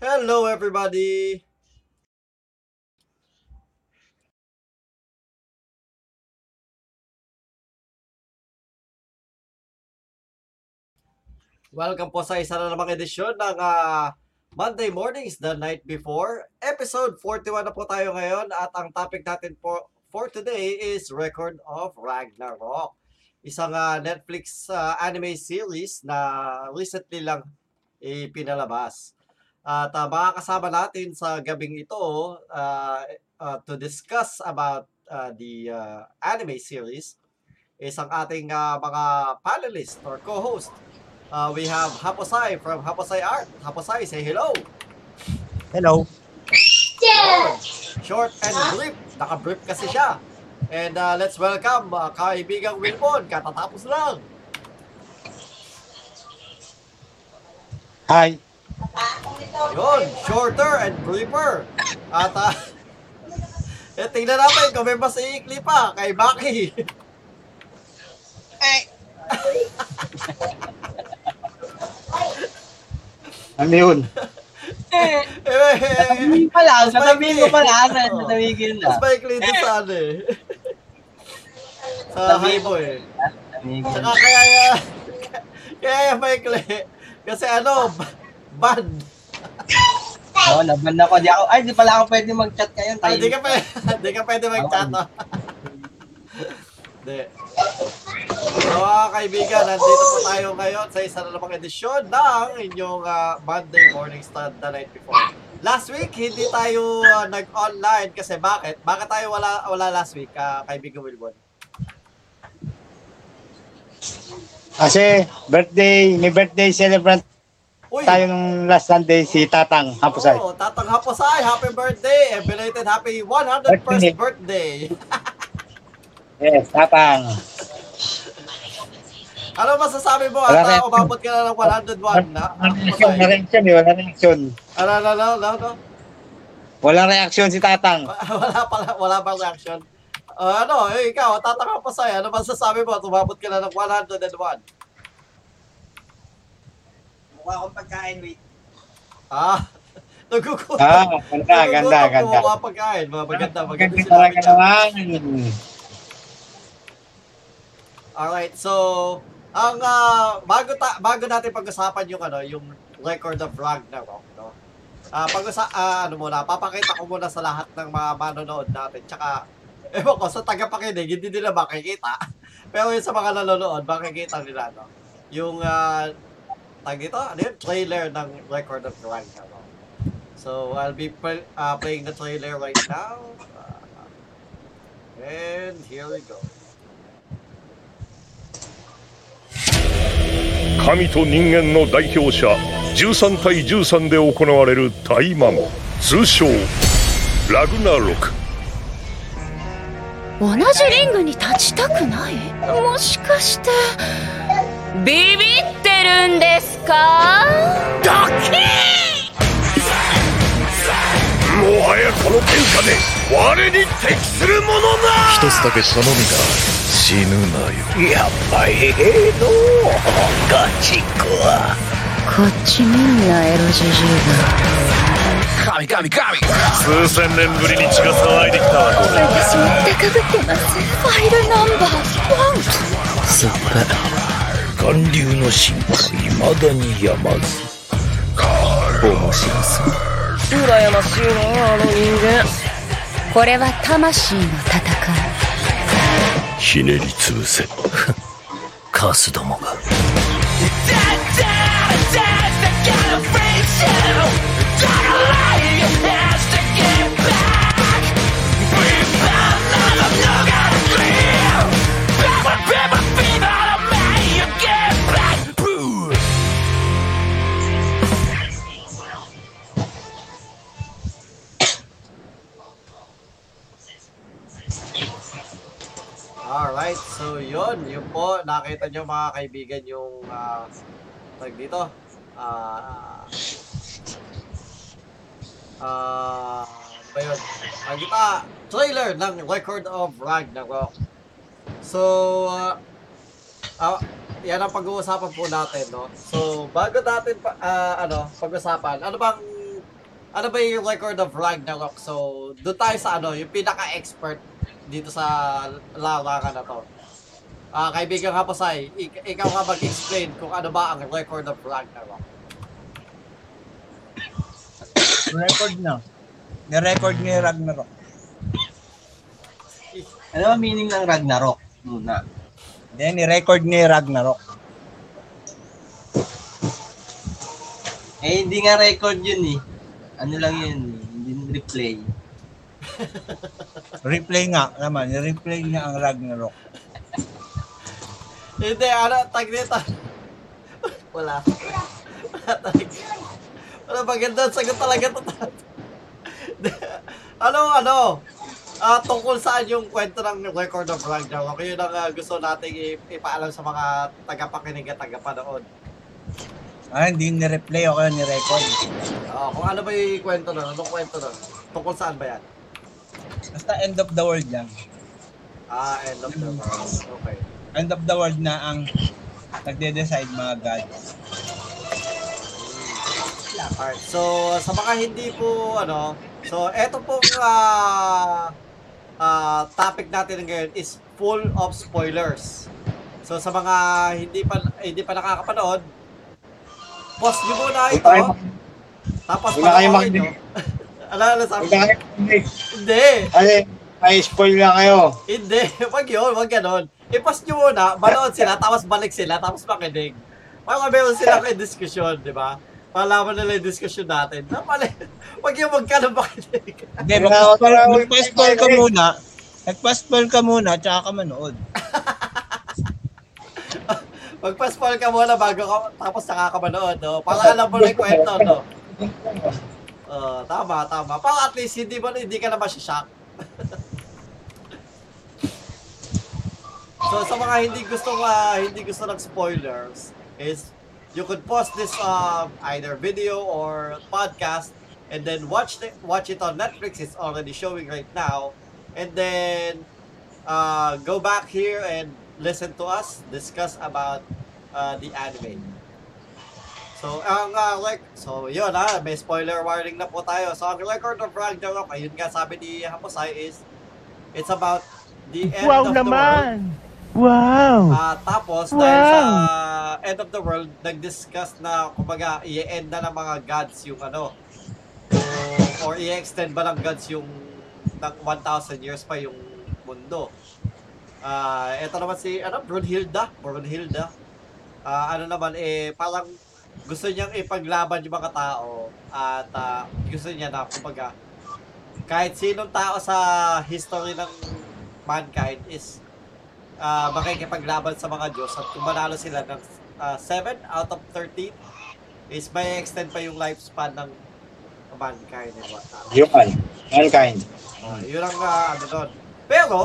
Hello, everybody. Welcome po sa isa na namang edisyon ng ah, Monday Mornings the Night Before. Episode 41 na po tayo ngayon at ang topic natin po for today is Record of Ragnarok. Isang ah, Netflix ah, anime series na recently lang ipinalabas. At uh, makakasama natin sa gabing ito uh, uh, to discuss about uh, the uh, anime series is ang ating uh, mga panelist or co-host. Uh, we have Haposai from Haposai Art. Haposai, say hello. Hello. Short and brief. Naka-brief kasi siya. And uh, let's welcome uh, kaibigang Wilbon. Katatapos lang. Hi. Yun, shorter and briefer. At uh, eh, tingnan natin kung may mas iikli pa kay Maki. Ano yun? eh, Sasabihin pa lang, Mas sasabihin maikli. ko pa lang, Oo. sasabihin na. mas maikli din sa ano eh. sa eh. Sasabihin ko. Saka kaya kaya yung maikli. Kasi ano, b- band. Oo, naban ako. Di ako, ay, di pala ako pwede mag-chat kayo. Ah, di ka pwede, di ka pwede mag-chat. Oo. oh. Di. So, mga kaibigan, nandito po tayo ngayon sa isa na namang edisyon ng inyong ah, Monday Morning Stand the night before. Last week, hindi tayo ah, nag-online kasi bakit? Bakit tayo wala wala last week, ah, kaibigan Wilbon? Kasi birthday, may birthday celebrant Uy! tayo nung last Sunday si Tatang Hapusay. Oo, Tatang Haposay, happy birthday! And belated happy 101st Birthday. birthday! Yes, Tatang. ano masasabi mo Wala at ah, reaction. umabot ka na ng 101 na? Wala reaction, wala reaction, eh, wala reaction. Ano, ano, ano, ano, ano? Wala reaction si Tatang. wala pala, wala bang reaction? Ah, ano, eh, ikaw, tataka pa sa'yo. Ano masasabi mo? Tumabot ka na ng 101. Mukha akong pagkain, wait. Ah, nagugutom. Ah, ganda, ganda, Nagugutom ganda. kung mga pagkain. Mga maganda, maganda Maganda sinabi talaga naman. Alright, so, ang, ah, bago, ta, bago natin pag-usapan yung, ano, yung record of Ragnarok, no? Ah, pag ah, ano muna, papakita ko muna sa lahat ng mga manonood natin. Tsaka, ewan ko, sa tagapakinig, hindi nila makikita. Pero yung sa mga nanonood, makikita nila, no? Yung, ah, tag dito, ano yun? Trailer ng record of Ragnarok. So, I'll be play, ah, playing the trailer right now. Ah, and here we go. 神と人間の代表者13対13で行われる大魔王通称ラグナロク同じリングに立ちたくないもしかしてビビってるんですか？ドキもはやこの天下で我に適するものな！一つだけ頼みが死ぬなよ。やっぱりええの？ガチ子は。こっち見んなエロジジイ神神神数千年ぶりに血が騒いできたわこれが私も高ぶってますファイルナンバーワン。酸っぱ韓流の進化未だにやまず面白そう羨ましいなあの人間これは魂の戦いひねり潰せカスどもが Alright, so yun, yun po, nakita nyo mga kaibigan yung, ah, tag dito, ah, ah, ano ba yun? Ang kita, trailer ng Record of Ragnarok. So, ah, ah, yan ang pag-uusapan po natin, no? So, bago natin, pa, ah, ano, pag-usapan, ano bang ano ba yung record of Ragnarok? So, doon tayo sa ano, yung pinaka-expert dito sa larangan na to. Ah, kaibigan Hapasay, ik- ikaw nga mag-explain kung ano ba ang record of Ragnarok. Record na. Ni-record ni Ragnarok. Ano ba meaning ng Ragnarok? Muna. Then, ni-record ni Ragnarok. Eh, hindi nga record yun eh. Ano lang yun. Hindi replay. Replay nga naman. Ni-replay niya ang Ragnarok. Hindi, ano, tag dito. Wala. Wala talaga. Wala, maganda. Sagot talaga to. ano, ano? Ah, tungkol saan yung kwento ng record of Ragnarok? Yun ang ah, gusto nating ipaalam sa mga tagapakinig at tagapanood. Ah, hindi ni-replay o kaya ni-record. Ah, kung ano ba yung kwento nun? Anong kwento nun? Tungkol saan ba yan? Basta end of the world lang. Ah, end of the world. Okay. End of the world na ang nagde-decide mga gods. Alright, so sa mga hindi po ano, so eto pong ah ah, topic natin ngayon is full of spoilers. So sa mga hindi pa hindi pa nakakapanood, pause nyo muna ito. Tapos Wala kayong panoorin nyo. ano, ano sabi? Hindi, Kasi, ay spoil lang kayo. hindi. Wag yun, wag ganon. I-pause nyo muna, manood sila, tapos balik sila, tapos makinig. Para meron sila kayo diskusyon, di ba? Palaman nila yung diskusyon natin. Na pala, wag yung magkano makinig. Hindi, magpa-spoil ka muna. Magpa-spoil ka muna, tsaka ka manood. Magpa-spoil ka muna bago ka, tapos nakakapanood, no? Para alam mo na yung kwento, no? Uh, tama, tama. Para at least hindi mo hindi ka na masishock. so sa mga hindi gusto uh, hindi gusto ng spoilers is you could pause this um, either video or podcast and then watch the, watch it on Netflix. It's already showing right now. And then uh, go back here and listen to us discuss about uh, the anime. So, ang uh, like, so yun ha, may spoiler warning na po tayo. So, ang record of Ragnarok, ayun nga sabi ni Haposay is, it's about the end Wow of the world. naman! Wow! Ah, tapos, Wow. dahil sa end of the world, nag-discuss na, kumbaga, i-end na ng mga gods yung ano, yung- or i-extend ba ng gods yung ng 1,000 years pa yung mundo. Ah, eto naman si, ano, Brunhilda, Brunhilda. Ah, ano naman, eh, parang gusto niyang ipaglaban yung mga tao at ah, gusto niya na, kumbaga, kahit sinong tao sa history ng mankind is uh, makikipaglaban sa mga Diyos at kung manalo sila ng 7 out of 13 is may extend pa yung lifespan ng mankind. Human. Mankind. Uh, yun ang uh, ano doon. Pero,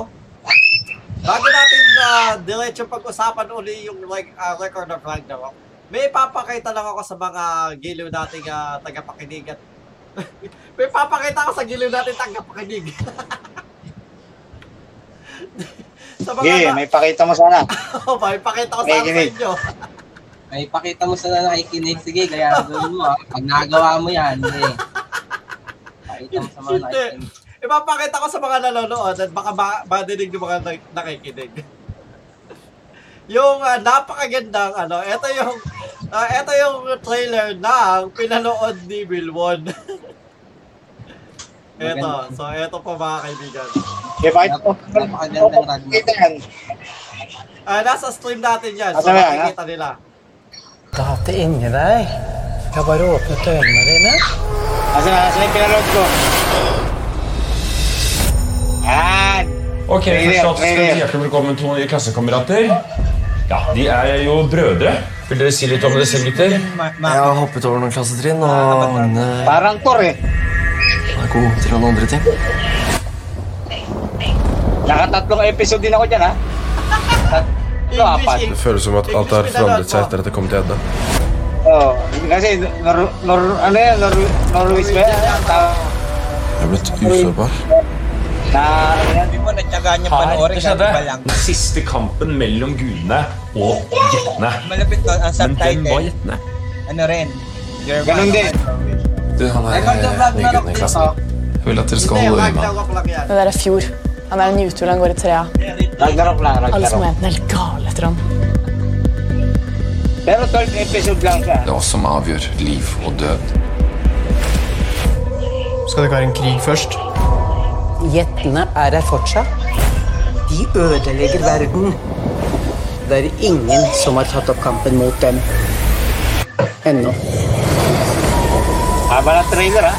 bago natin uh, diretso pag-usapan uli yung like, uh, record of Ragnarok, may papakita lang ako sa mga giliw nating uh, tagapakinig at may papakita ako sa giliw nating tagapakinig. sa mga Sige, na- may pakita mo sana. Oh, may pakita ko May sa inyo. Ay, pakita mo sa na nakikinig. Sige, kaya gawin mo ah. Pag nagawa mo yan, eh. Pakita mo sa mga nakikinig. Ipapakita ko sa mga nanonood at baka ma- madinig ng mga nak- nakikinig. yung ah, napakagandang ano, ito yung ah, ito yung trailer ng pinanood ni Wilwon. ito, so ito po mga kaibigan. Sige, pakita mo. Napakagandang Ragnarok. Pakita yan. Ah, nasa stream natin yan, so na yan, makikita nila. Inni deg. Jeg har bare åpnet øynene dine. Asa na, asa na yung pinanood ko? Ok, forstått. skal vi hjertelig velkommen to nye klassekamerater. Ja, De er jo brødre. Vil dere si litt om dere selv, gutter? Jeg har hoppet over noen klassetrinn, og Agne eh. er god til noen andre ting. Nakatatlong episode din ako dyan ha. Tatlo, apat. Det føles som at alt har forandret seg etter at jeg kom til Edda. Oo. Kasi, nor, nor, ano yan, nor, Norwich ba Jeg er blitt usårbar. Nei, vi Den siste kampen mellom gudene og gjettene. Men den var gjettene? Du, han er nyguden i klassen. Jeg vil at dere skal holde øye med. Det der er Fjord. Han er en jutul, han går i trea. Alle som er enten helt gale etter ham. Det er oss som avgjør liv og død. Skal det ikke være en krig først? Jettene er her fortsatt. De ødelegger verden. Det er ingen som har tatt opp kampen mot dem. Ennå. Haba ng trailer, ha?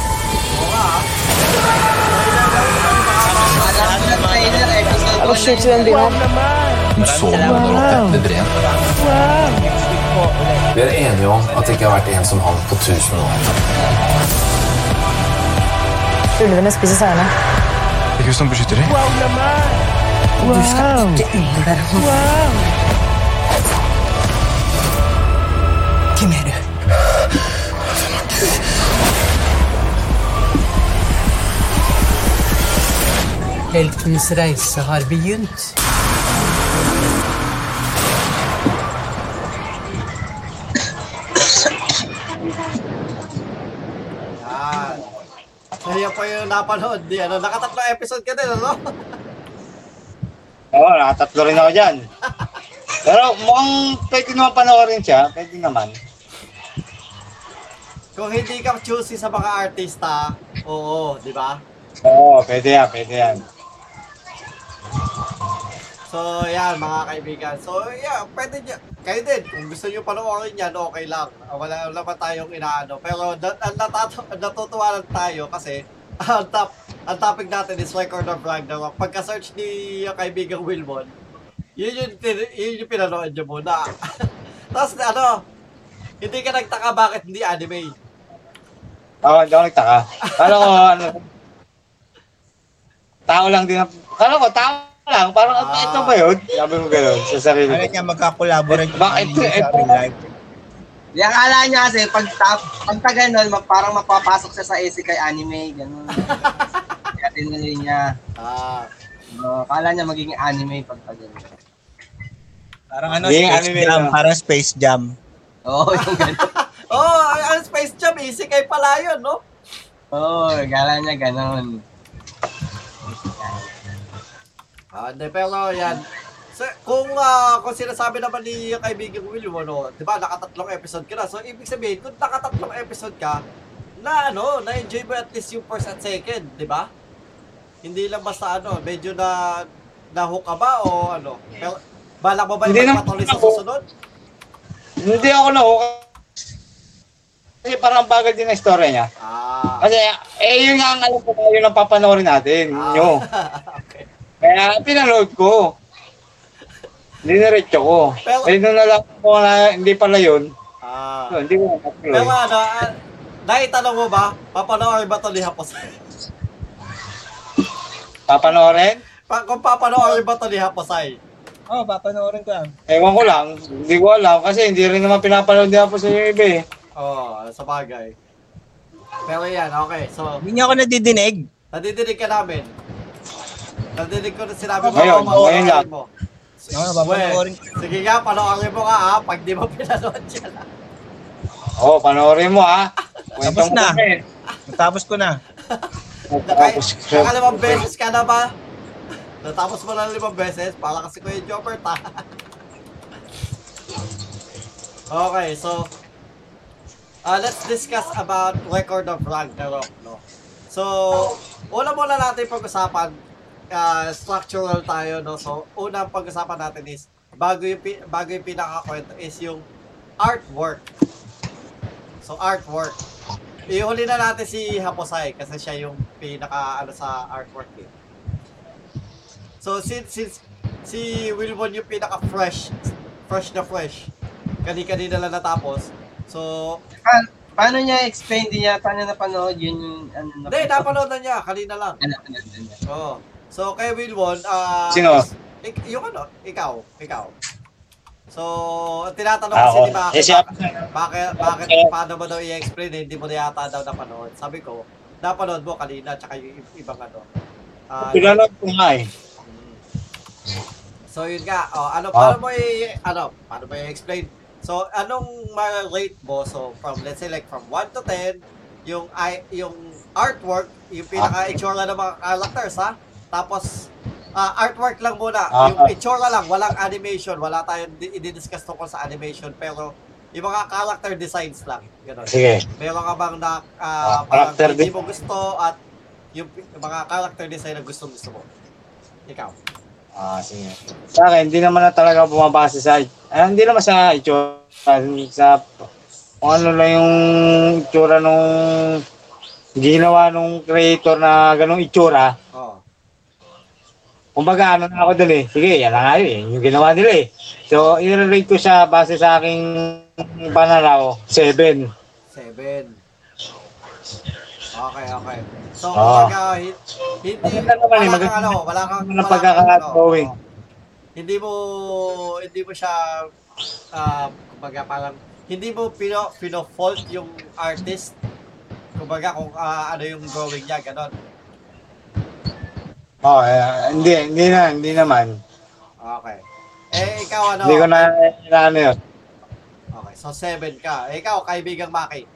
Alam ko na Det var sjukt i den her. Hun så noen der oppe ved breen. Vi er enige om at det ikke har vært en som han på 1000 år. Ulvene spiser sauene. Det er hun som beskytter dem. Wow, wow. Du skal ikke undervære henne. Wow. Kimeru. Heltens reise har begynt. Yung napanood. Di, ano, nakatatlong episode ka din, ano? Oo, nakatatlo rin ako dyan. Pero mukhang pwede naman panoorin siya. Pwede naman. Kung hindi ka choosy sa mga artista, oo, di ba? Oo, pwede yan, pwede yan. So, yan, mga kaibigan. So, yeah, pwede niya. Kayo din, kung gusto niyo panoorin yan, okay lang. Wala naman tayong inaano. Pero, na, ang natato, ang natutuwa lang tayo kasi, ang, top, ang topic natin is Record of Ragnarok. Pagka-search ni yung kaibigang Wilmon, yun yung, yun yung pinanood niyo muna. Tapos, ano, hindi ka nagtaka bakit hindi anime. Oo, hindi ako nagtaka. Kala ko, ano, tao lang din. Kala ko, tao lang. Parang, Ah. ito ba yun? Sabi mo gano'n sa sarili Ano ko. niya magka-collaborate Bakit? sa Ito- real Di akala niya kasi pag tap, pag ta ganun, ma- parang mapapasok siya sa isekai anime, ganun. Kaya tinuloy niya. Ah, Uh, akala niya magiging anime pag ta ganun. Parang ano, Hindi, Space anime Jam. lang. Parang Space Jam. Oo, yung ganun. oh, ang Space Jam, kay pala yun, no? Oo, akala niya ganun. Ah, hindi, pero yan. So, kung ah, kung sinasabi naman ni kaibigan Will mo, no, 'di ba, nakatatlong episode ka na. So, ibig sabihin, kung nakatatlong episode ka, na ano, na-enjoy mo at least yung first at second, 'di ba? Hindi lang basta ano, medyo na na-hook ka ba o ano? Pero, balak mo ba Hindi yung magpatuloy sa susunod? Hindi ako na Kasi parang bagal din ang story niya. Ah. Kasi, eh, yun nga ang alam ko tayo ng papanoorin natin. Ah. Nyo. okay. Kaya pinanood ko. Diniretso ko. Pero- eh, nung nalaman ko na hindi pala yun, Ah. so, hindi ko Pero natuloy. ano, ah, naitanong mo ba, papanoorin ba ito ni Hapos? Papanoorin? pa, kung papanoorin ba ito ni Haposay? Oo, oh, papanoorin ko yan. Ewan ko lang. Hindi ko alam kasi hindi rin naman pinapanood niya po sa yung iba eh. Oo, oh, sa bagay. Pero yan, okay. So, Hindi niya ako nadidinig. nadidinig ka namin. Nadidinig ko na sinabi mo. Ngayon, ngayon lang. mo. Oo, papanoorin ko. Sige nga, panoorin mo nga ha, pag di mo pinanood yan. ha. Oo, oh, panoorin mo ha. Tapos na. kami. Natapos ko na. Naka, Tapos, nakalimang beses ka na ba? Natapos mo na limang beses, para kasi Kuya Jobert ha. okay, so, uh, let's discuss about Record of Ragnarok, no? So, una muna natin pag-usapan, uh, structural tayo, no? So, unang pag-usapan natin is, bago yung, bago yung pinakakwento is yung artwork. So, artwork. Ihuli na natin si Haposay kasi siya yung pinaka ano sa artwork eh. So since, since si Wilbon yung pinaka fresh, fresh na fresh. Kani-kanina lang natapos. So, Pa- paano niya explain din yata niya napanood yun yung ano na hindi, napanood na niya. Kanina lang. Ano, ano, ano. Oo. So, kay Wilbon, ah... Sino? Ik- yung ano, ikaw, ikaw. So, tinatanong Ako. kasi di ba, Eh, siya, bakit, bakit, paano mo daw i-explain eh, hindi mo na yata daw napanood. Sabi ko, napanood mo kanina, tsaka yung i- ibang ano. Ah, pinanood ko nga eh. So yun nga, oh, ano Ah. paano mo i ano, paano mo i-explain? So anong ma-rate mo so from let's say like from 1 to 10 yung ay yung artwork, yung pinaka itsura ng mga characters ha. Tapos ah, artwork lang muna, Ah. yung itsura lang, walang animation, wala tayong di- i-discuss tungkol sa animation pero yung mga character designs lang, ganun. Sige. Meron ka bang na parang character hindi mo gusto at yung, yung mga character design na gusto gusto mo? Ikaw. Ah, sige. Sa akin, hindi naman na talaga bumabase sa, ah, hindi naman sa itsura, sa, kung ano lang yung itsura nung ginawa nung creator na ganong itsura. Oh. Kumbaga, ano na ako dun eh. Sige, yan na nga yun. eh. Yung ginawa nila eh. So, i-rate ko siya base sa aking pananaw, 7. Seven. Okay, okay. So, Ah. kumbaga, hi- hindi, Maganda naman eh, wala kang ano, wala kang, naman ang wala kang, pagkaka-drawing. ano, hindi mo, hindi mo siya, ah, kumbaga parang, hindi mo pino, pino-fault yung artist. Kumbaga kung ah, ano yung drawing niya, ganon. Oh, eh, hindi, hindi na, hindi naman. Okay. Eh, ikaw ano? Hindi ko na, na ano yun. Okay, so seven ka. Eh, ikaw, kaibigang Maki.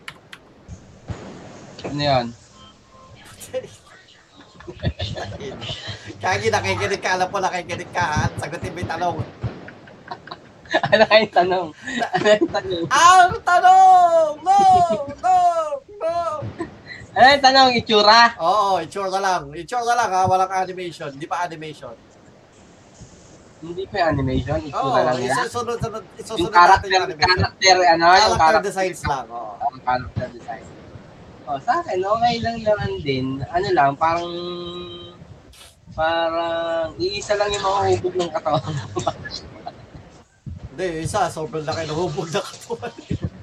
Ano yun? Kagi nakikinig ka, alam ko nakikinig ka, ha? Sagutin mo yung tanong. ano yung tanong? Ano yung tanong? Ang tanong! No! No! No! Ano yung tanong? Itsura? Oo, itsura lang. Itsura lang ha, walang animation. Hindi pa animation. Hindi pa yung animation. Oo, Itsura lang yan. isusunod, sunod, Yung isusunod natin character, yung animation. character, ano? Yung Character character designs lang, oo. Ang character design. Oh, sa akin, okay lang naman din. Ano lang, parang parang iisa lang yung mga hubog ng katawan. Hindi, yung isa, sobrang laki ng hubog na katawan.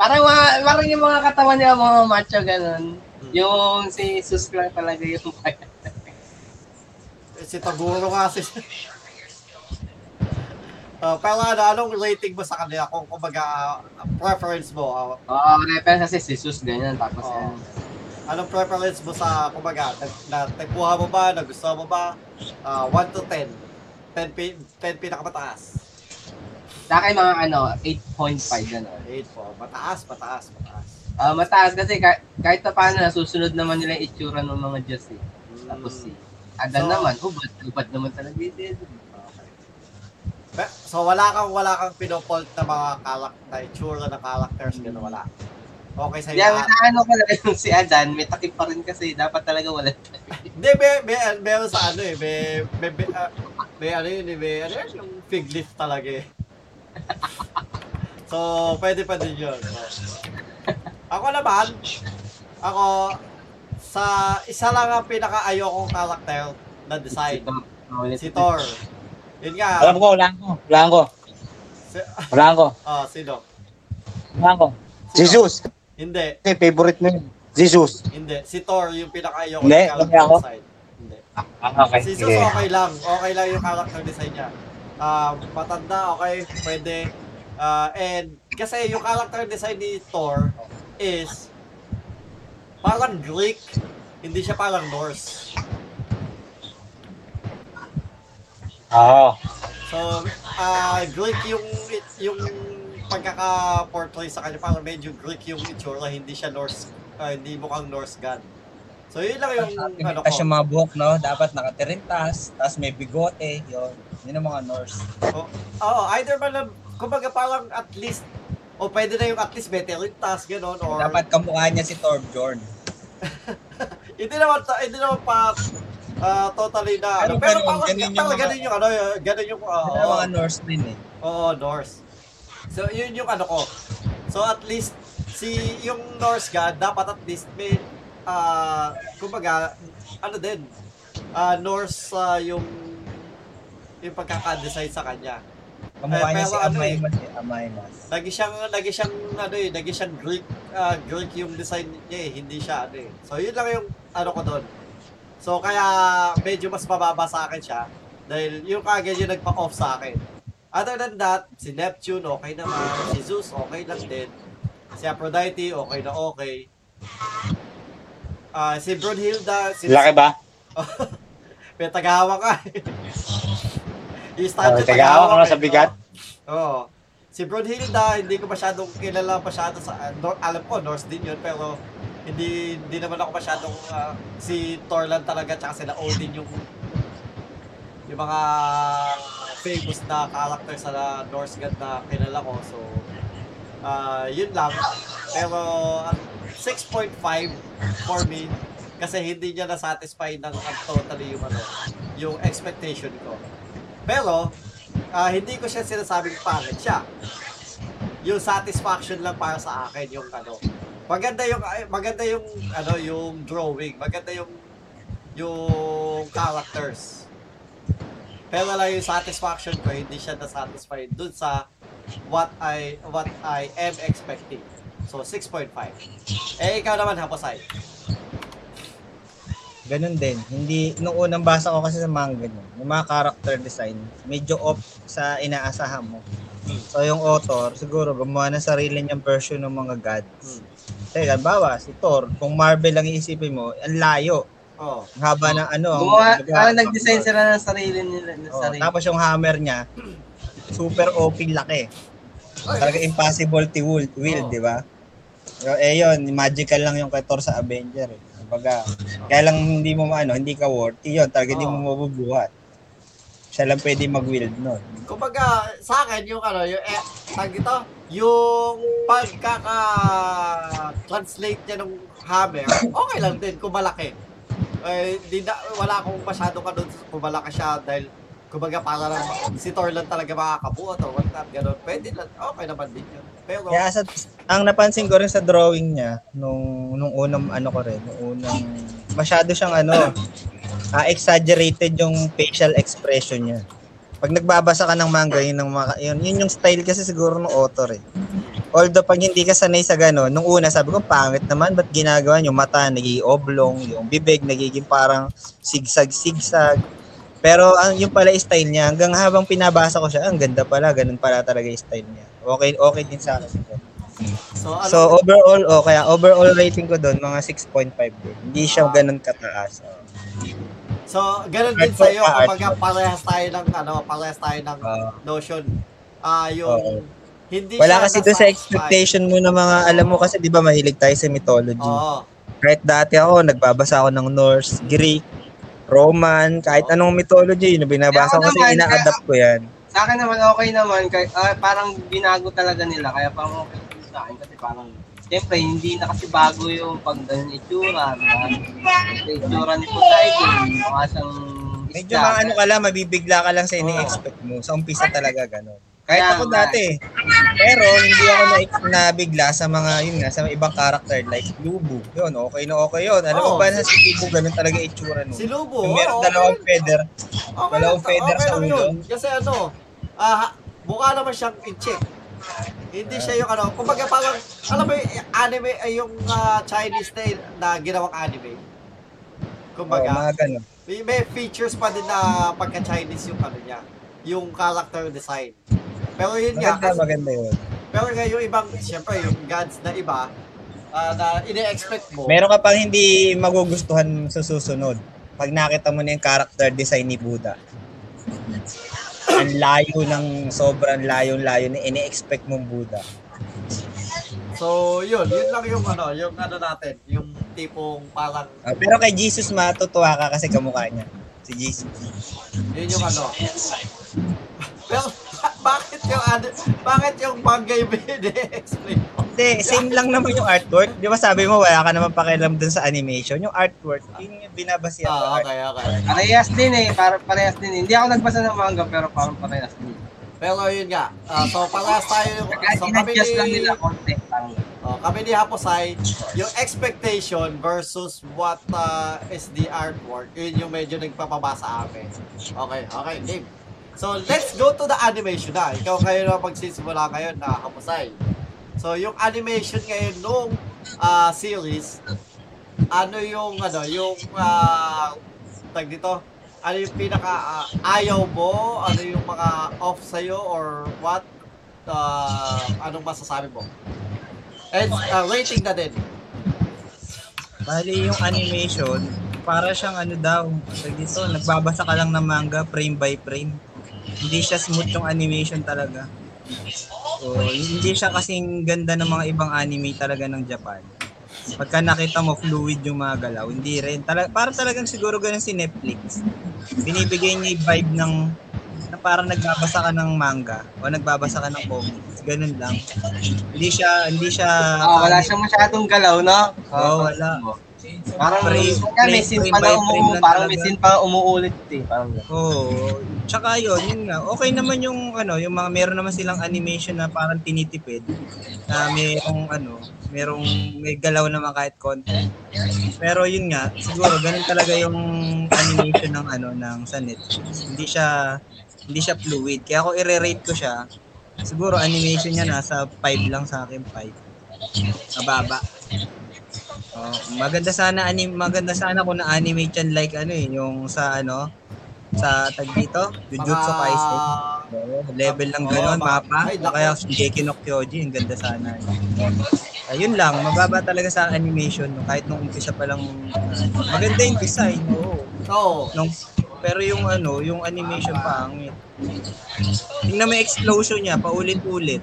parang, mga, parang yung mga katawan nila, mga macho, ganun. Hmm. Yung si Sus lang talaga yung Eh, si Taguro nga si... Uh, pero ano, anong rating mo sa kanila kung kumbaga ah, preference mo? ah, Oo, reference kasi si Sus, ganyan. Tapos, Oo. yan. anong preference mo sa kumbaga nag, na, nagkuha mo ba, nagustuhan mo ba? Ah, 1 to 10. 10, pi- 10 pinakamataas. Sa akin, mga ano, 8.5 gano'n. 8 po. Mataas, mataas, mataas. Ah, mataas kasi kahit, kahit pa paano, nasusunod naman nila yung itsura ng mga Diyos eh. Tapos si Adan So- naman, ubad, ubad naman talaga yun. Okay. Pe- So wala kang wala kang pinopolt na mga na itsura ng characters gano'n wala. Okay sa Kaya lahat. ano ko lang yung si Adan, may takip pa rin kasi dapat talaga wala. Hindi, may, may, meron sa ano eh, may, may, may, ah, may ano yun eh, may, ano yun, yung fig leaf talaga eh. So, pwede pa din yun. Ako naman, ako, sa isa lang ang pinaka-ayokong character na design, si Thor. Yun nga, Alam ko, wala ko. Wala ko. si, Wala ko. oh, sino? Wala ko. Jesus. Hindi, Kasi favorite mo yun. Jesus. hindi. Si Thor yung pinaka-ayokong ako. design. Hindi. Ah, okay. Si Sige. Sus okay lang. Okay lang yung character design niya. Ah, matanda, okay, pwede. Ah, and kasi yung character design ni Thor is parang Greek, hindi siya parang Norse. Oo. So, ah Greek yung yung pagkaka-portray sa kanya, parang medyo Greek yung itsura, hindi siya Norse, ah, hindi mukhang Norse god. So, yun lang yung ano Tapos ko. yung mga buhok, no? Dapat nakatirintas, tapos may bigote, yun. Yun ang mga Norse. Oo, either man lang, kumbaga parang at least, o pwede na yung at least veteran task, gano'n, or Dapat kamukha niya si Torbjorn. hindi naman, hindi naman pa ah, totally na, ano, Pero pero parang, ganun yung mga- ganun yung ano, ganun yung, oo, Yun ang mga Norse din eh. oo, Norse. So, yun yung ano ko. So, at least, si, yung Norse god, dapat at least may, ah, kumbaga, ano din, ah, Norse ah, yung, yung pagkaka-design sa kanya. Kamukha Eh, niya si ano eh, eh. Amay Mas. Lagi siyang, lagi siyang, ano eh, lagi siyang Greek, ah, Greek yung design niya eh, hindi siya, ano eh. So, yun lang yung, ano ko doon. So, kaya, medyo mas mababa sa akin siya, dahil yung kagad yung nagpa-off sa akin. Other than that, si Neptune, okay naman. Si Zeus, okay lang din. Si Aphrodite, okay na okay. Ah, si Brunhilda, si... Laki ba? May tagahawa ka. Yung Oh, statue tagahawa ka na eh. sa bigat? Oo. Si Brunhilda, hindi ko masyadong kilala masyado sa, Nor- alam ko, Norse din yun, pero hindi hindi naman ako masyadong, ah, si Torland talaga, tsaka sila Odin yung, yung mga famous na character sa Norse God na kilala ko. So, ah yun lang. Pero, ang 6.5 for me, kasi hindi niya na-satisfy ng totally yung, ano, yung expectation ko. Pero, ah, hindi ko siya sinasabing pangit siya. Yung satisfaction lang para sa akin yung ano. Maganda yung maganda yung ano yung drawing, maganda yung yung characters. Pero lang yung satisfaction ko, hindi siya na-satisfy dun sa what I what I am expecting. So 6.5. Eh ikaw naman Haposay. Ganun din. Hindi, nung unang basa ko kasi sa manga niya, yung mga character design, medyo off sa inaasahan mo. So yung author, siguro gumawa ng sarili niyang version ng mga gods. Kasi halimbawa, si Thor, kung Marvel lang iisipin mo, ang layo. Oh. Ang haba ng ano. ang- Gumawa, parang nag-design sila ng sarili nila. Ng Oh, sarili. tapos yung hammer niya, super OP laki. Talaga impossible to wield, wield Oh. di ba? Eh yun, magical lang yung kay Thor sa Avenger. Eh. Kumbaga, kaya lang hindi mo maano, hindi ka worthy yun. Talaga hindi Oh. mo mabubuhat. Siya lang pwede mag-wield nun. Kumbaga, sa akin, yung ano, yung, eh, tag ito, yung pagkaka-translate niya ng hammer, okay lang din kung malaki. Eh, di na, wala akong masyadong ano kung malaki siya dahil kumbaga para lang si Thor lang talaga makakabuo or whatnot, ganun. Pwede lang, okay naman din yun. Pero, Kaya sa, ang napansin ko rin sa drawing niya, nung, nung unang ano ko rin, nung unang, masyado siyang ano, ah, exaggerated yung facial expression niya. Pag nagbabasa ka ng manga, yun, ng mga, yun, yun yung style kasi siguro ng author eh. Although pag hindi ka sanay sa gano'n, nung una sabi ko, pangit naman, ba't ginagawa yung mata nagiging oblong, yung bibig nagiging parang sigsag-sigsag. Pero ang yung pala style niya, hanggang habang pinabasa ko siya, ang ganda pala, ganun pala talaga yung style niya. Okay, okay din sa akin. so, ano, So overall, oh, kaya overall rating ko doon, mga 6.5 din. Hindi siya ganun kataas. Oh. so, ganun din for art. kapag parehas tayo ng, ano, parehas tayo ng Ah. notion. Ah, yung, Oo. hindi Wala siya kasi doon sa expectation mo na mga, alam mo kasi di ba mahilig tayo sa mythology. Oo. Kahit dati ako, nagbabasa ako ng Norse, Greek, Roman, kahit anong mythology, yun, binabasa ko kasi ina-adapt ko yan. Sa akin naman, okay naman. Kay, ah, parang binago talaga nila. Kaya parang okay sa akin. Kasi parang, siyempre, hindi na kasi bago yung pag ganun itsura. Itsura ni Poseidon. Mukha siyang Medyo mga ano ka lang, mabibigla ka lang sa ini-expect mo. Sa umpisa talaga gano'n. Kahit Kaya ako dati. Pero hindi ako na nabigla sa mga, yun nga, sa mga ibang character like Lubu. Yun, okay na okay yun. Alam mo Oo. ba na si Lubu ganun talaga itsura nun? Si Lubo, Yung meron oo, dalawang okay. feather. Okay Dalawang lang, feather okay sa ulo. yun. Kasi ano, ah, mukha naman siyang in-check. Hindi siya yung ano, kumbaga parang, alam mo yung anime, ay yung ah, Chinese na, na ginawang anime. Kumbaga, mga ganun. may, may features pa din na pagka-Chinese yung ano niya, yung character design. Pero yun nga, Maganda, maganda yun. pero nga yung ibang, siyempre yung gods na iba, ah, na ine-expect mo, Meron ka pang hindi magugustuhan sa susunod. Pag nakita mo na yung character design ni Buddha. Ang layo ng sobrang layo-layo na ini-expect mong Buddha. so yun, yun lang yung ano, yung ano natin, yung tipong parang Ah, pero kay Jesus matutuwa ka kasi kamukha niya. Si Jesus. Yun yung ano. Pero bakit yung ano, bakit yung manga yung explain mo? Hindi, same lang naman yung artwork. Di ba sabi mo wala ka naman pakialam dun sa animation. Yung artwork, yun yung binabasihan. Ah, okay, okay. Parehas din eh. Para, parehas din. Hindi ako nagbasa ng manga pero parang parehas din. Pero yun nga, ah, so parehas tayo, so kami Adjust lang ni, nila konti. Parang, oh, kami ni Haposay, yung expectation versus what ah, is the artwork, yun yung medyo nagpapabasa sa amin. Okay, okay, game. So let's go to the animation na. Ikaw kayo na magsisimula ngayon na Haposay. So yung animation ngayon nung ah, series, ano yung ano, yung ah, tag dito, ano yung pinaka ah, ayaw mo, ano yung mga off sa'yo or what? Ah, anong masasabi mo? And ah, rating na din. Bali yung animation, para siyang ano daw, dito, nagbabasa ka lang ng manga frame by frame. Hindi siya smooth yung animation talaga. So, hindi siya kasing ganda ng mga ibang anime talaga ng Japan. Pagka nakita mo fluid yung mga galaw, hindi rin. Tala, para talagang siguro ganun si Netflix. Binibigay niya yung vibe ng na parang nagbabasa ka ng manga o nagbabasa ka ng comics. Ganun lang. Hindi siya, hindi siya... Ah, wala siyang masyadong galaw, no? Oo, wala. Parang Frame- may frame- frame pa na by umu, frame lang parang may scene pa umuulit eh. Parang. Oo. Tsaka yun, yun nga. Okay naman yung ano, yung mga meron naman silang animation na parang tinitipid na merong ano, merong may galaw naman kahit konti. Pero yun nga, siguro ganun talaga yung animation ng ano ng sa Netflix. Hindi siya hindi siya fluid. Kaya ako i-rate ko siya. Siguro animation niya nasa 5 lang sa akin, 5. Mababa. Oh, maganda sana anim maganda sana kung na-animate yan like ano eh, yung sa ano sa tag dito, Jujutsu Kaisen. Level lang Oo, gano'n, mga- mapa. ay, kaya Shingeki no Kyojin, ang ganda sana. Ayun lang, mababa talaga sa animation no, kahit nung umpisa pa lang uh, maganda yung design, oo. Oo. Nung, pero yung ano, yung animation pa ang Tingnan mo yung explosion niya, paulit-ulit.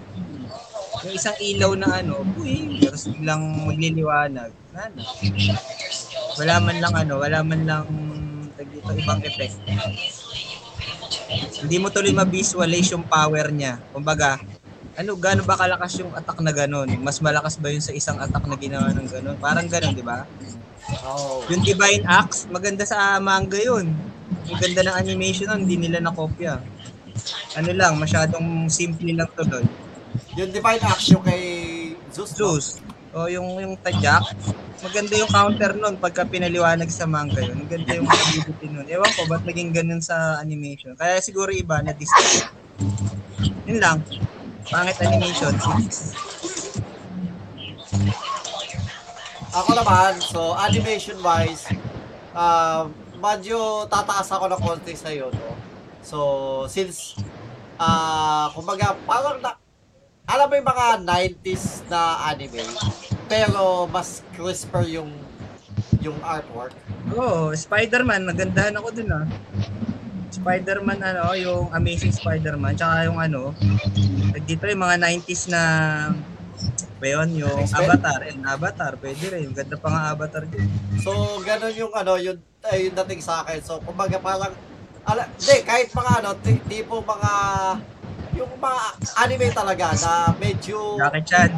Yung isang ilaw na ano, uy, tapos biglang magliliwanag. Ano? Wala man lang ano, wala man lang dito, ibang effect. Hindi mo tuloy ma-visualize yung power niya. Kumbaga, ano, gaano ba kalakas yung attack na gano'n? Mas malakas ba yun sa isang attack na ginawa ng gano'n? Parang gano'n, di ba? Oo. Yung Divine Axe, maganda sa manga yun. Ang ganda ng animation nun, hindi nila nakopya. Ano lang, masyadong simple lang tuloy. Yung Divine Action kay Zeus. Zeus, o yung, yung tadyak, maganda yung counter nun pagka pinaliwanag sa manga yun. Ang ganda yung ability nun. Ewan ko, ba't naging ganun sa animation? Kaya siguro iba na discount. Yun lang. Pangit animation. Ako naman, so animation wise, uh, medyo tataas ako ng konti sa iyo, no? So, since, ah, kumbaga, parang na, alam mo yung mga 90s na anime, pero mas crisper yung yung artwork. Oo, oh, Spider-Man, nagandahan ako dun ah. Spider-Man ano, yung Amazing Spider-Man, tsaka yung ano, dito yung mga 90s na ba yun, yung? Avatar, and Avatar, pwede rin, ganda pa nga Avatar din. So, ganun yung ano, yung, ay, yung dating sa akin. So, kumbaga parang, ala, hindi, kahit mga ano, tipo mga, yung mga anime talaga na medyo, Jackie Chan,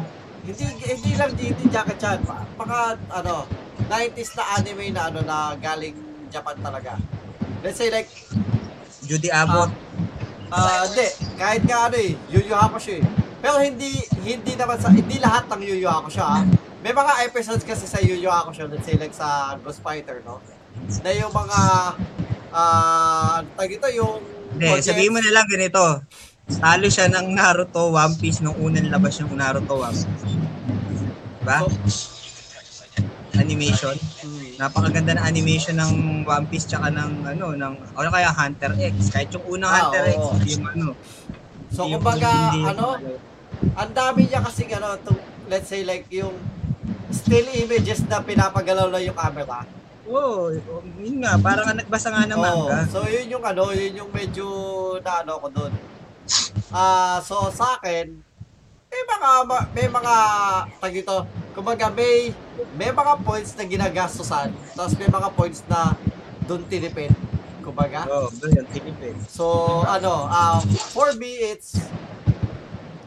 hindi, hindi lang hindi Jackie Chan, mga, ano, 90s na anime na ano, na galing Japan talaga. Let's say like, Judy Abbott, ah, hindi, kahit nga ano eh, Yu Yu Hakusho eh. Pero hindi, hindi naman sa, hindi lahat ng Yu Yu Hakusho ah. May mga episodes kasi sa Yu Yu Hakusho, let's say like sa Ghost Fighter, no? Na yung mga, ah, uh, tag ito, yung, hindi, sabihin mo na lang ganito, talo siya ng Naruto One Piece nung unang labas yung Naruto One Piece. Diba? Animation. Napakaganda ng animation ng One Piece tsaka ng ano ng o kaya Hunter X kahit yung unang Ah, Hunter X oo. hindi mo ano So, hindi- kumbaga, hindi- ano, ang dami niya kasi, ano, to, let's say, like, yung still images na pinapagalaw lang yung camera. Oo, oh, yun nga, parang nagbasa nga ng manga. So, yun yung, ano, yun yung medyo na, ano, ko doon. Ah, so, sa akin, may mga, ma- may mga, tag dito, kumbaga, may, may mga points na ginagastosan, tapos may mga points na doon tinipid. Kumbaga. Oo, doon yung tinipid. So, ano, um, for me, it's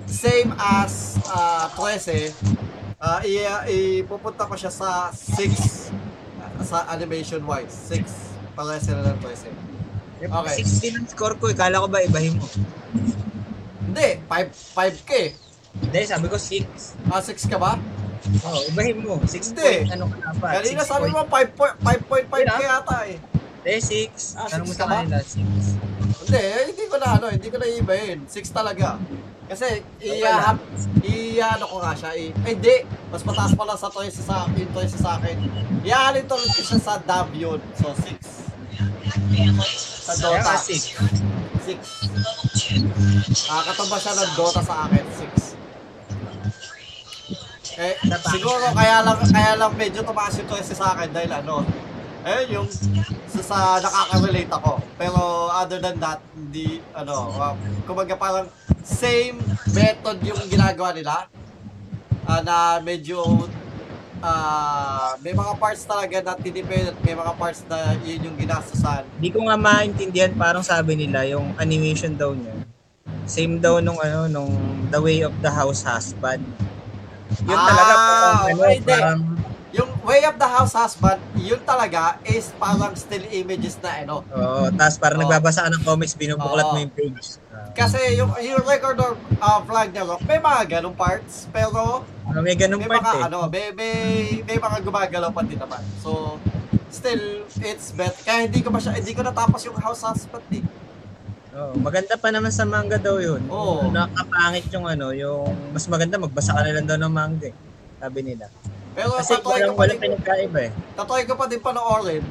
same as uh, 13. Uh, i- ipupunta ko siya sa 6 sa animation wise. 6. Pala sila ng 13. Okay. 16 ang score ko, eh. kala ko ba ibahin mo? Hindi, 5, 5K. Hindi, sabi ko 6. Ah, 6 ka ba? Oo, ibahin mo. 6 Hindi. point, ano ka na ba? Kanina 6 sabi point- mo 5.5K yata eh. Hindi, 6. Ah, Tanong mo six sa ka ba? kanila, 6. Hindi, eh, hindi ko na ano, hindi ko na iibahin. 6 talaga. Kasi iya iya ano ko nga siya. I, eh, hindi, mas mataas pala sa toys sa yung toys sa akin. Iaalin to siya sa dub yun. So 6. Sa Dota. 6. 6. Ah, katumba siya ng Dota sa akin, 6. Eh, siguro kaya lang kaya lang medyo tumaas yung toys sa akin dahil ano, Ayun yung sa, sa nakaka-relate ako. Pero other than that, hindi, ano, uh, kumbaga parang same method yung ginagawa nila. Ah, na medyo ah may mga parts talaga na tinipid at may mga parts na yun yung ginastusan. Hindi ko nga maintindihan parang sabi nila yung animation daw niya. Same daw nung ano nung The Way of the House Husband. Yun Ah, talaga parang ano, okay, parang Yung Way of the House Husband, yun talaga is parang still images na ano. Oo, tapos parang Oo. nagbabasa ka ng comics, binubuklat Oo. mo yung page. Kasi yung, yung record of uh, Ragnarok, may mga ganong parts, pero Ah, may ganung may part mga eh. ano, may, may, may mga gumagalaw pa din naman. So, still, it's bet. Kaya hindi ko pa siya, hindi ko natapos yung House Husband eh. Oo, maganda pa naman sa manga daw yun. Oo. Nakapangit yung ano, yung mas maganda magbasa ka na lang daw ng manga eh. Sabi nila. Pero Kasi tatoy ko walang, walang pinagkaiba eh. tatoy ko pa din panoorin.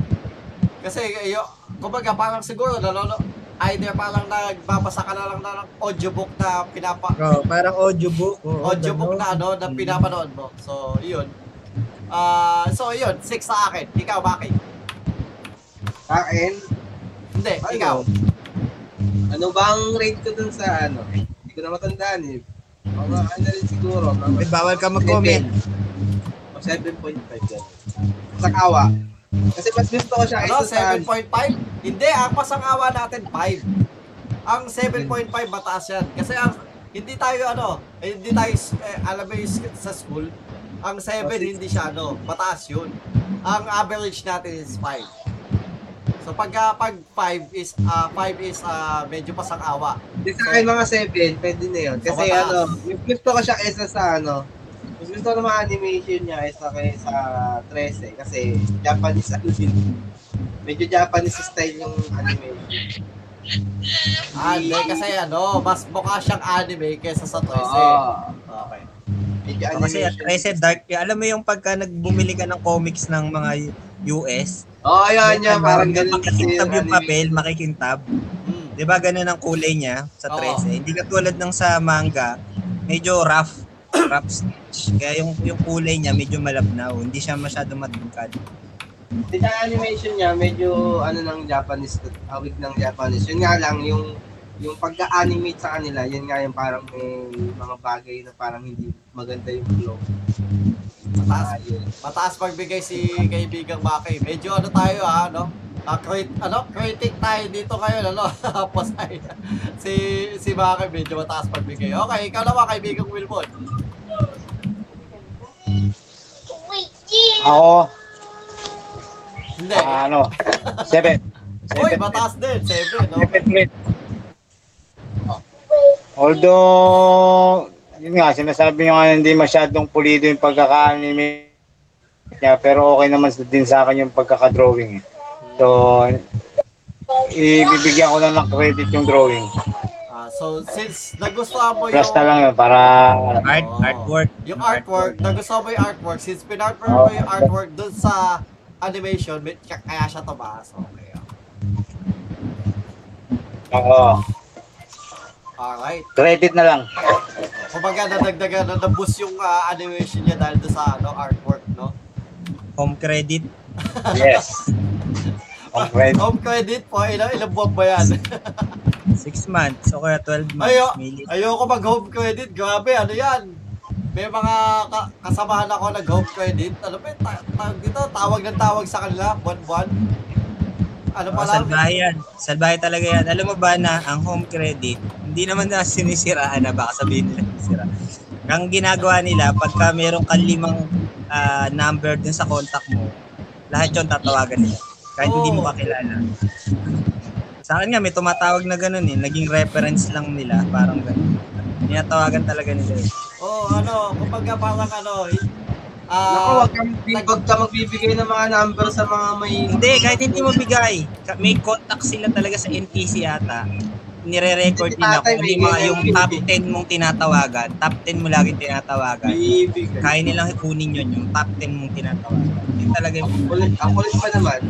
Kasi, yo, kumbaga, parang siguro, nanono, either parang nagbabasa ka na lang na ng audiobook na pinapa, Oo, parang audiobook. Oo, audiobook na ano, na pinapanood mo. So, yun. Ah, so yun, 6 sa akin. Ikaw, bakit? Akin, Hindi, Ano? ikaw. ano ba ang rate ko dun sa ano? Hindi ko na matandaan eh. Mga ano rin siguro. Eh, Mga bawal ka mag-comment. O 7.5 yan. Sa kawa. Kasi mas gusto ko siya Ano, kaysa sa... 7.5? Hindi, ang pasangawa natin 5. Ang 7.5 mataas yan. Kasi ang hindi tayo ano, eh, hindi tayo eh, alam mo yung sa school, ang 7 hindi siya ano, mataas yun. Ang average natin is 5. So pagka pag 5 is ah 5 is ah medyo pasangawa. Hindi sa akin mga 7, pwede na yun. Kasi mataas. ano, gusto ko siya kaysa sa ano, mas gusto ko ng mga animation niya kaysa kaysa 13. Kasi Japanese din. Medyo Japanese style yung animation. Ah, hindi kasi ano, mas mukha siyang anime kaysa sa 13. Oo. Okay. Medyo Oo, Kasi at animation. 13 dark, eh, alam mo yung pagka nagbumili ka ng comics ng mga US, Oo, oh, yun, yun. ano, Parang ganun kasi makikintab yung animation. papel, makikintab. Hmm. 'Di ba ganun ang kulay niya sa Oo. 13? Hindi katulad ng sa manga, medyo rough, rough stitch. Kaya yung yung kulay niya medyo malabnaw, hindi siya masyado matangkad. Sa animation niya, medyo ano ng Japanese, awig ng Japanese. Yun nga lang, yung yung pagka-animate sa kanila, yun nga yung parang may mga bagay na parang hindi maganda yung flow. Mataas, Ah, yun. mataas pagbigay si kaibigang Maki. Medyo ano tayo ha, no? Ah, crit, ano, critic tayo dito ngayon, ano? Tapos ay, si, si Maki medyo mataas pagbigay. Okay, ikaw naman kaibigang Wilbon. Ako, Hindi. ah, ano, 7. Uy, mataas din. Seven, no? 7 Although, yun nga, sinasabi nyo nga hindi masyadong pulido yung pagkaka-anime niya, pero okay naman din sa akin yung pagkaka-drawing. eh. So, ibibigyan ko na ng credit yung drawing. Ah, so, since nagustuhan mo Plus yung, na lang yun para Art, Oo. artwork. yung artwork, nagustuhan mo yung artwork, since pinartwork mo yung artwork dun sa animation, may- kaya siya tumaas. Okay. ah. Oo, Alright. credit na lang. Kumbaga, nadagdagan na na-boost yung ah, animation niya dahil doon sa ano, artwork, no? Home credit. Yes. Ang credit. Home credit po, ilang, ilang buwan ba yan? 6 months o kaya 12 months. Ayo, Mili- ayoko mag-home credit. Grabe, ano yan? May mga ka- kasamahan ako nag-home credit. Ano ba, ta- tawag dito, tawag ng tawag sa kanila, buwan-buwan. Ano Oh, pa lang? salbahe yan. Salbahe talaga yan. Alam mo ba na ang home credit, hindi naman na sinisiraan na baka sabihin nila sira. Ang ginagawa nila, pagka meron kang limang ah, number dun sa contact mo, lahat yun tatawagan nila. Kahit hindi mo kakilala. Sa akin nga, may tumatawag na ganun eh. Naging reference lang nila. Parang ganun. Tinatawagan talaga nila eh. Oo, oh, ano, kumbaga parang ano, Naku, ah, wag ka, wag ka magbibigay ng mga number sa mga may... Hindi, kahit hindi mo bigay. May contact sila talaga sa NTC yata. Nire-record ano may yung mga yung top bibig. 10 mong tinatawagan. Top 10 mo laging tinatawagan. Kaya nilang kunin yun, yung top 10 mong tinatawagan. Yun talaga yung... Ang kulit pa naman.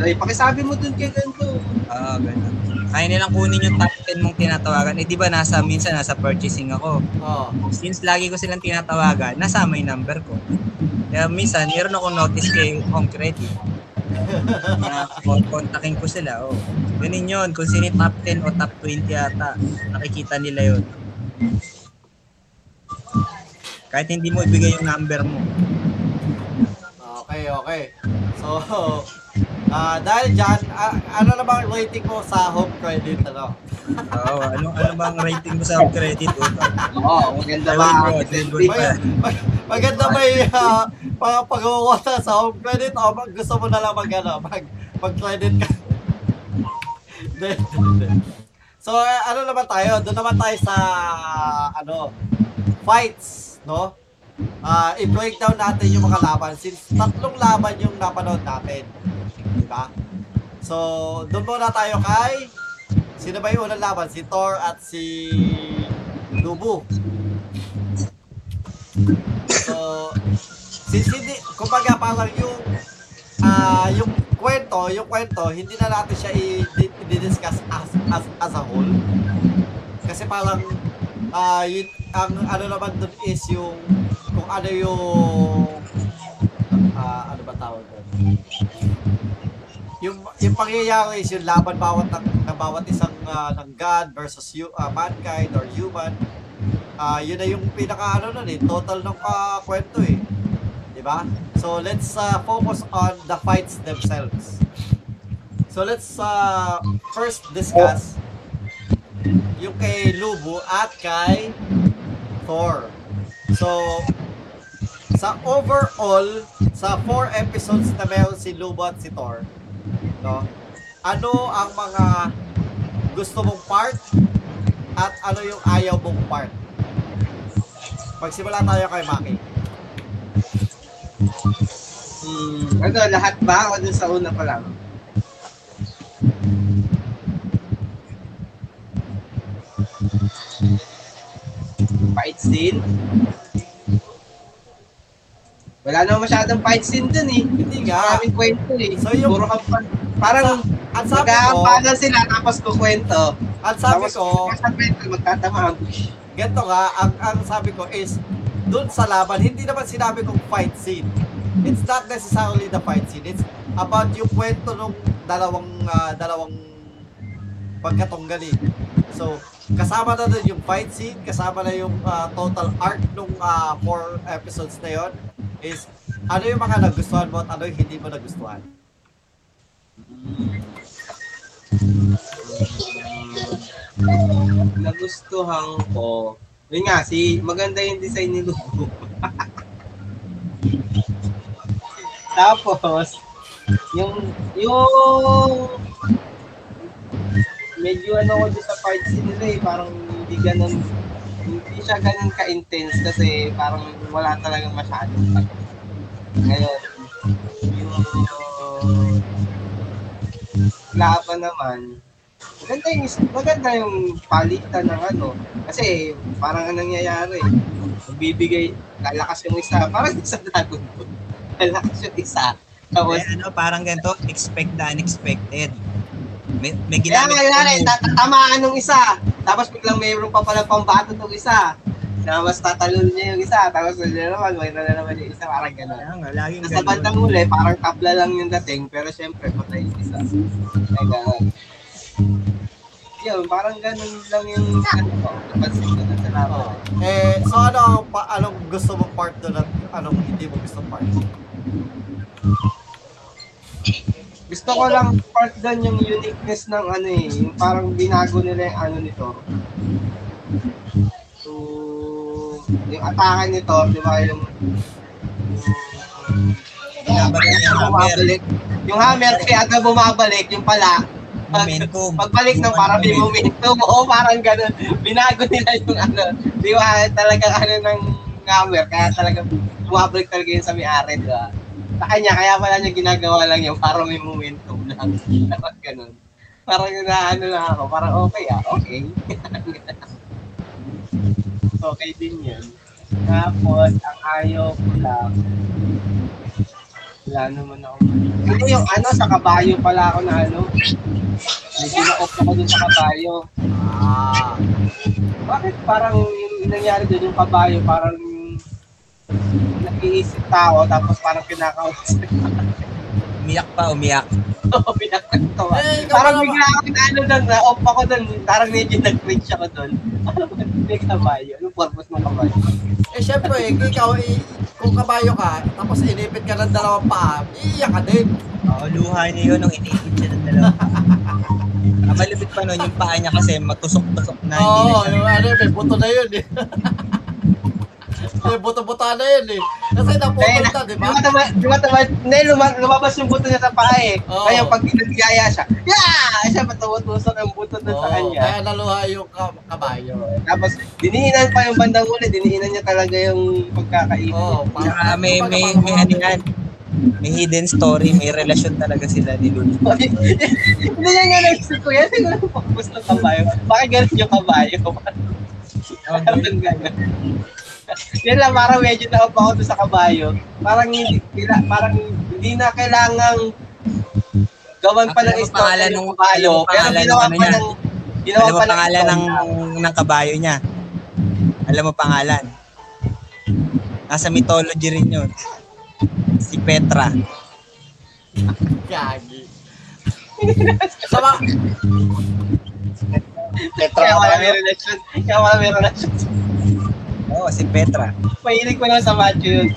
Dahil pakisabi mo dun kay ganito. Oo, ganun. Kaya nilang kunin yung top 10 mong tinatawagan. Eh, di ba nasa, minsan nasa purchasing ako. oh, Since lagi ko silang tinatawagan, nasama yung number ko. Kaya minsan, meron akong notice kay home credit. Na kon- kontakin ko sila, oh. Ganun yun, kung sino top 10 o top 20 yata, nakikita nila yun. Kahit hindi mo ibigay yung number mo. Okay, okay. So, ah dahil dyan, ah, ano na bang rating mo sa home credit? Ano? Oo, ano, ano bang rating mo sa credit? Utang? Oo, maganda Ay, ba? Mag, mag, maganda ba yung uh, pag pag-uwata sa home credit o mag, gusto mo na lang mag, ano, mag, mag-credit ka? So, eh, ano naman tayo? Doon naman tayo sa, ano, fights, no? Ah, i-breakdown natin yung mga laban since tatlong laban yung napanood natin. Di ba? So, doon muna tayo kay Sino ba yung unang laban? Si Thor at si Lubu. So, since hindi, kumbaga parang yung ah yung kwento, yung kwento, hindi na natin siya i-discuss as, as, as a whole. Kasi parang ah yun, ang ano naman dun is yung kung ano yung ah ano ba tawag doon? Yung yung pangyayari is yung laban bawat ng, ng bawat isang ah, ng God versus you, ah, mankind or human. Ah yun na yung pinaka ano nun eh, total ng ah, kwento eh. 'Di ba? So let's ah, focus on the fights themselves. So let's ah, first discuss yung kay Lubu at kay Thor. So, sa overall, sa four episodes na meron si Lubu at si Thor, no? Ano ang mga gusto mong part at ano yung ayaw mong part? Magsimula tayo kay Maki. Hmm, ano, lahat ba? O dun sa una pa lang? Fight scene? Wala naman masyadong fight scene dun eh. Hindi nga. Maraming kwento eh. So, yung- Puro. Parang Ang sabi ko, sila tapos kukwento. ang sabi Tapos ko, sa kwento magtatamaan. Ganito nga, ang, ang sabi ko is, dun sa laban, hindi naman sinabi kong fight scene. It's not necessarily the fight scene. It's about yung kwento ng dalawang, ah, dalawang pagkatunggali. So, kasama na dun yung fight scene, kasama na yung ah, total arc nung ah, four episodes na yon is ano yung mga nagustuhan mo at ano yung hindi mo nagustuhan. nagustuhan ko. Yun nga, si maganda yung design ni Lugo. Tapos, yung, yung, medyo ano ko sa part scene nila eh, parang hindi ganun, hindi siya ganun ka-intense kasi parang wala talagang masyado. Ngayon, yung laban naman, maganda yung, maganda yung palitan ng ano. Kasi parang anong nangyayari, bibigay, lalakas yung isa, parang sa Dragon Ball. Lalakas yung isa. Tapos, Eh, ano, parang ganito, expect the unexpected. May, may kaya ginamit nga yun, tatamaan nung isa. Tapos biglang mayroon pa pala pambato tong isa. Tapos tatalon niya yung isa. Tapos yun naman, may na naman yung isa. Parang gano'n. Kaya nga, laging Sa ganun. bandang huli, parang tabla lang yung dating, pero syempre, patay yung isa. Kaya gano'n. Yun, parang ganun lang yung ano ko. Napansin ko na sa. Oh. Eh, so ano ang pa, anong gusto mong part doon at anong hindi mo gusto part? Gusto ko lang part doon yung uniqueness ng ano eh, yung parang binago nila yung ano nito. So, yung atake nito, di ba, yung niya yung hammer. bumabalik. Yung hammer, kaya agad bumabalik, yung pala, Momentum. pagbalik ng parang may momentum, oo, parang ganun. Binago nila yung ano, di ba, talagang ano ng hammer, kaya talagang bumabalik talaga yun sa may-ari, di ba? Sa kanya, kaya pala niya ginagawa lang yun, parang may momentum lang. Parang ganun. Parang na ano na ako, parang okay ah, okay. okay din yun. Tapos, ang ayaw ko lang, wala naman ako. Ano yung ano, sa kabayo pala ako na ano, medyo na-off ako dun sa kabayo. Ah, Bakit parang yung nangyari dun yung kabayo, parang nag-iisip tao, tapos parang kinakausap. Umiyak pa, umiyak. Oo, pinakatawa. Eh, ikaw Parang ba bigla ako na ano doon, na off ako doon. Parang medyo nag-cringe ako doon. Ano ba, may kabayo? Anong purpose ng kabayo? Eh, syempre, ikaw, eh, kung kabayo ka, tapos inipit ka ng dalawang paa, iiyak ka din. Oo, luha niya yun nung iniipit siya ng dalawa. Ang malupit pa nun, yung paa niya kasi matusok-tusok na na Oo, yung ano, may buto na yun eh. May buto-buto na yun eh. Kasi naputol Eh, na, di ba? Lumataba, lumataba, hindi, luma- lumabas yung buto niya sa paa eh. Oo. Kaya pag ginagaya siya, yeah! Siya patutusok yung buto doon sa Oo, kanya. kaya naluha yung ka- kabayo. Tapos, diniinan pa yung bandang uli, diniinan niya talaga yung pagkakainin. Oo, pa- Tsaka may, may, may yan. May hidden story, may relasyon talaga sila ni Lulu. Hindi niya nga naisip ko yan, siguro purpose ng kabayo. Bakit ganun yung kabayo? Parang ganun. Yan lang, parang medyo na-off ako doon sa kabayo. Parang hindi, kila- parang hindi na kailangang gawan pa ng mo istorya pangalan ng nung- kabayo. alam mo Pero ginawa ano pa ng ginawa Alam mo pa ng pangalan ng, ng kabayo niya? Alam mo pangalan? Nasa mythology rin yun. Si Petra. Gagi. Sama, Kaya wala may relasyon. Kaya wala may relasyon. Oo, si Petra. Mahilig ko lang sa macho yun.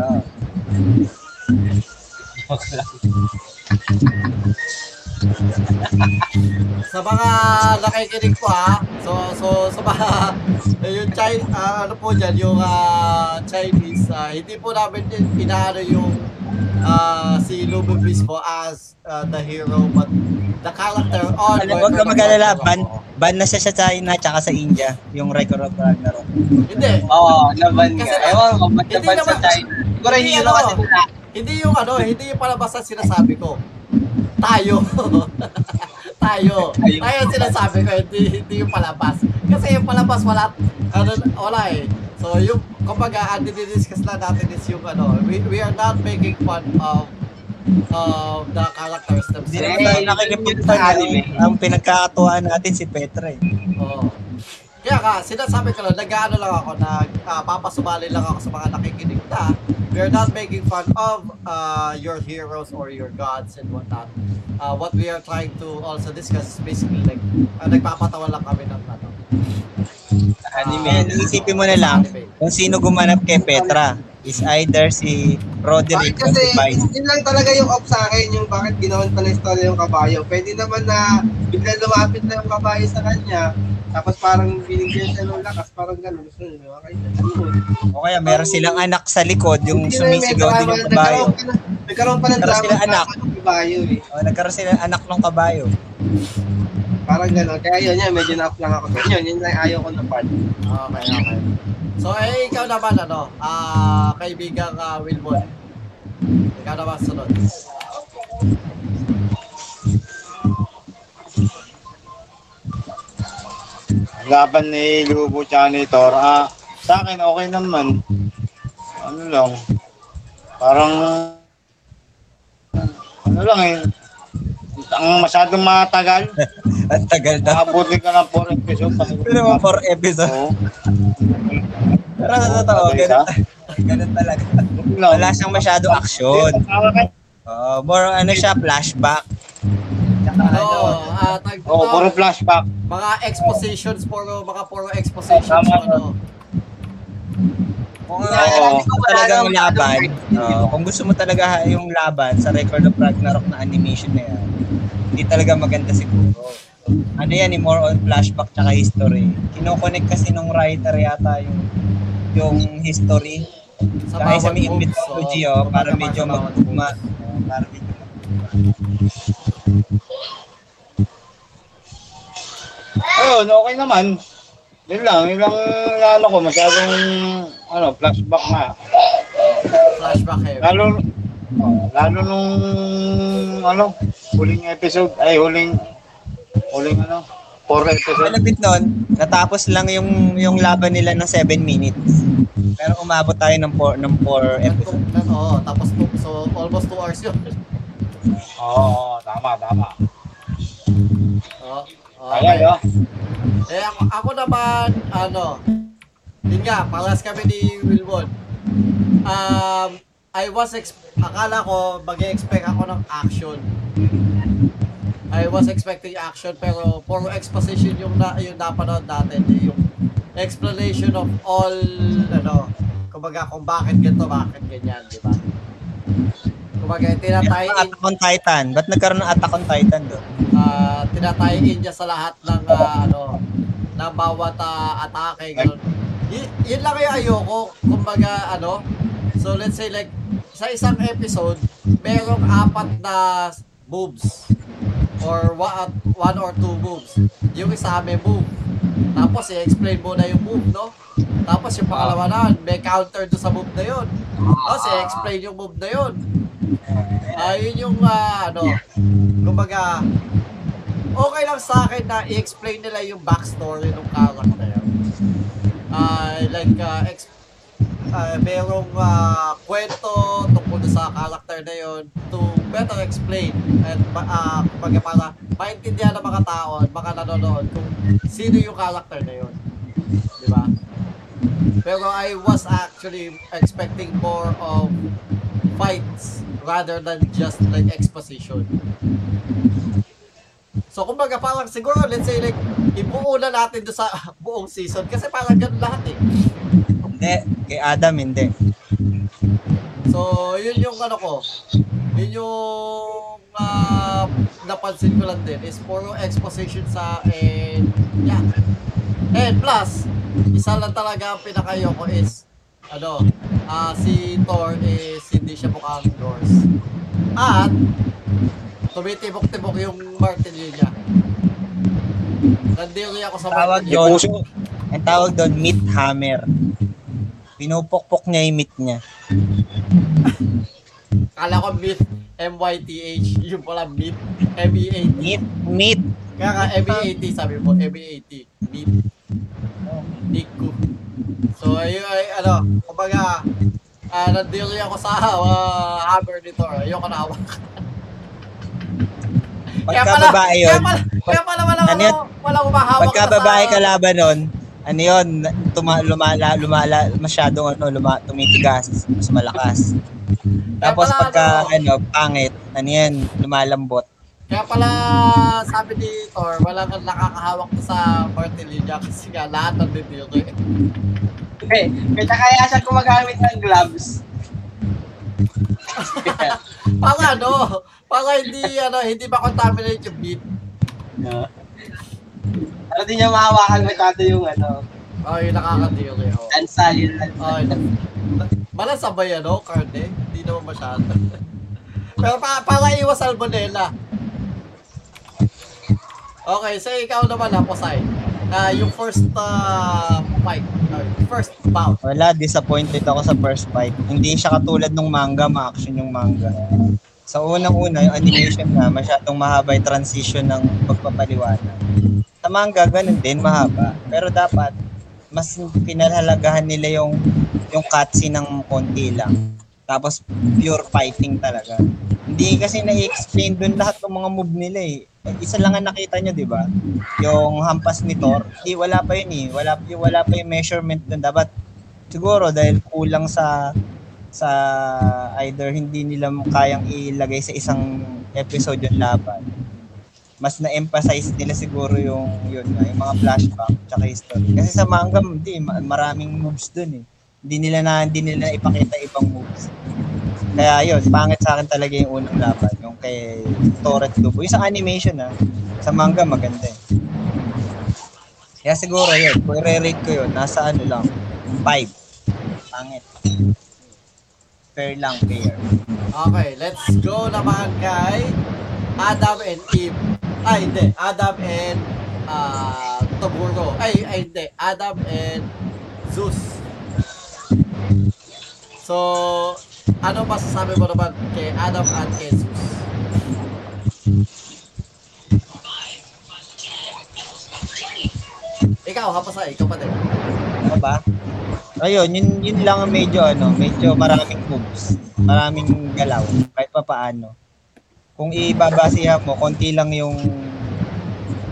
Oo. Sa mga nakikinig po ha. So, so, sa mga, yung Chinese, ano po dyan, yung ah, Chinese, ah, hindi po namin din inaano yung ah, si Lubu mismo as ah, the hero, but the character on Alam, huwag ka mag-alala, ban, ban na siya sa China tsaka sa India, yung record of Ragnarok. Hindi. Oo, laban nga. Kasi- Ewan ko, ba't Hindi laban sa China? Siguro hero ano, kasi nila. Hindi yung ano, hindi yung palabas na sinasabi ko. Tayo. tayo. Tayo sinasabi ko, hindi, hindi yung palabas. Kasi yung palabas, wala, ano, wala eh. So yung, kumbaga, ang dinidiscuss lang natin is yung ano, we, we are not making fun of of the characters Hindi themselves. naman tayo nakikipunta Yung anime. Ang pinagkakatuwaan natin si Petra eh. Oo. Kaya ka, sinasabi ko lang, nag-ano lang ako, nag, ah, papasubali lang ako sa mga nakikinig na we are not making fun of uh, your heroes or your gods and whatnot. Uh, what we are trying to also discuss is basically like, uh, nagpapatawa lang kami ng ano. Anime. Isipin mo na lang, kung sino gumanap kay Petra is either si Roderick Bakit o kasi, si Vice. yun lang talaga yung off sa akin, yung bakit ginawan pa ng istorya yung kabayo. Pwede naman na bigla lumapit na yung kabayo sa kanya, tapos parang binigyan siya ng lakas, parang gano'n. Gusto nyo, okay? O kaya meron silang anak sa likod, yung sumisigaw din yung kabayo. Nagkaroon pa ng, drama ng kabayo eh. O, nagkaroon sila anak ng kabayo. Parang gano'n. Kaya yun, yun, medyo na-off lang ako. doon. Yun, yun lang ayaw ko na part. Okay, okay. So, eh, ikaw naman, ano, ah, kaibigang uh, Wilbon. Ikaw naman sunod. laban ni Lubo tsaka ni Thor, ah, sa akin okay naman. Ano lang, parang, ano lang eh, ang masyadong matagal. Ang tagal daw. Nakabuti ka ng 4 episode. Pero mga 4 episode. Oo. Pero sa totoo, ganun, ganun talaga. Wala siyang masyado action. Uh, more ano siya, flashback. Tsaka ano, Oo, tag, Oo, puro flashback. mga expositions, puro, mga puro expositions, Tama. ano. kung uh, gusto mo Wala talagang laban, uh, kung gusto mo talaga yung laban sa Record of Ragnarok na animation na yan, hindi talaga maganda siguro. Ano yan, eh, more on flashback tsaka history. Kinoconnect kasi nung writer yata yung yung history. Sa Kaya sa bawat may books, mythology, oo. oh, para medyo sa magtugma. books. Oh, para medyo magtugma. Ayun, okay naman. Yun lang, yun lang ano ko, masyadong ano, flashback na. Flashback heavy. Lalo, oh, lalo nung ano, huling episode, ay huling, huling ano, 4 episode. Malapit nun, natapos lang yung yung laban nila ng 7 minutes. Pero umabot tayo ng 4 ng 4 episodes. Nan- Oo, tapos two- so almost 2 hours yun. Oo, tama, tama. Oo. Kaya, no? Eh, ako, ako naman, ano, yun nga, palas kami ni Wilbon. Um, I was akala ko mag-expect ako ng action. I was expecting action pero puro exposition yung na yung napanood natin yung explanation of all ano kumbaga kung bakit ganito bakit ganyan di ba kumbaga tinatay in, Attack on Titan. Ba't nagkaroon ng Attack on Titan doon? uh, tinatay in niya sa lahat ng ah, ano ng bawat ah, atake ganun y- yun lang yung ayoko kumbaga ano so let's say like sa isang episode merong apat na moves or one, or two moves yung isa may move tapos i-explain mo na yung move no? Tapos yung pangalawa na may counter do sa move na yun. Tapos i-explain yung move na yun. Ah yun yung ah, ano kumbaga okay lang sa akin na i-explain nila yung backstory ng character. Ah, like, uh, ex- ah, merong ah, kwento tungkol sa character na yon to better explain and uh, kumbaga para maintindihan ng mga tao at mga nanonood kung sino yung character na yon. Di ba? Pero I was actually expecting more of fights rather than just like exposition. So, kumbaga parang siguro, let's say like, ibuo na natin doon sa buong season kasi parang ganun lahat eh. Hindi. Kay Adam, hindi. So, yun yung ano ko, yun yung ah, napansin ko lang din is puro exposition sa and yeah. And plus, isa lang talaga ang pinakayo ko is ano, ah si Thor is hindi siya mukhang Norse. At tumitibok-tibok yung martilyo niya. Nandiri ako sa Tawag martilyo. doon, ang tawag doon, meat hammer. Pinupokpok niya yung meat niya. Kala ko myth, M-Y-T-H, yung pala myth, M-E-A-T. Meat, meat. Kaya nga, M-E-A-T, sabi mo, M-E-A-T, myth. Niku. So, ayun, ay, ano, kumbaga, ah nandiri ako sa uh, hammer ni Thor. Ayoko na hawak. Kaya Pagka babae kaya yun, pala, kaya pala wala, Ano yun? wala umahawak pagka babae kalaban nun, ano yun, tuma, lumala, lumala, masyadong ano, luma, tumitigas, mas malakas. Tapos pala, pagka, ano, ano, pangit, ano yan, lumalambot. Kaya pala, sabi ni Thor, walang nakakahawak na sa niya kasi nga lahat ng dindiri. Okay. Kaya kaya siya gumagamit ng gloves. para ano, para hindi, ano, hindi ma-contaminate yung beat. Para di niya mahawakan masyado yung ano, Oh, yung nakakadiri. Oh. lansa, yung lansa. Oh, yun. Malasabay ano, karne? Hindi naman masyado. Pero pa para iwas salmonella. Okay, so ikaw naman ha, Posay. Na yung first uh, fight, uh, first bout. Wala, disappointed ako sa first fight. Hindi siya katulad ng manga, ma-action yung manga. Sa unang-una, yung animation na masyadong mahaba yung transition ng pagpapaliwanag. Manga, ganun din, mahaba. Pero dapat, mas pinalhalagahan nila yung yung cutscene ng konti lang. Tapos, pure fighting talaga. Hindi kasi na-explain dun lahat ng mga move nila eh. Isa lang ang nakita nyo, di ba? Yung hampas ni Thor. Di, wala pa yun eh. Wala, wala pa yung measurement dun. Dapat, siguro, dahil kulang sa sa either hindi nila kayang ilagay sa isang episode yung laban. Mas na-emphasize nila siguro yung yun nga, yung mga flashback tsaka history. Kasi sa manga, hindi, ma- maraming moves dun eh. Hindi nila na hindi nila ipakita ibang moves. Kaya yun, pangit sa akin talaga yung unang laban, yung kay Thor at Lubo. Yung sa animation ah, sa manga maganda eh. Kaya siguro yun, kung i-rate ko yun, nasa ano lang, 5. Pangit. Fair lang, fair. Okay, let's go naman kay Adam and Eve. Ay, hindi. Adam and uh, Toguro. Ay, ay, hindi. Adam and Zeus. So, ano masasabi mo naman kay Adam at kay Zeus? Ikaw, hapasa, ikaw pa din. Ano ba? Ayun, yun, yun lang ang medyo ano, medyo maraming moves. Maraming galaw, kahit pa paano. Kung ibabasihan mo, konti lang yung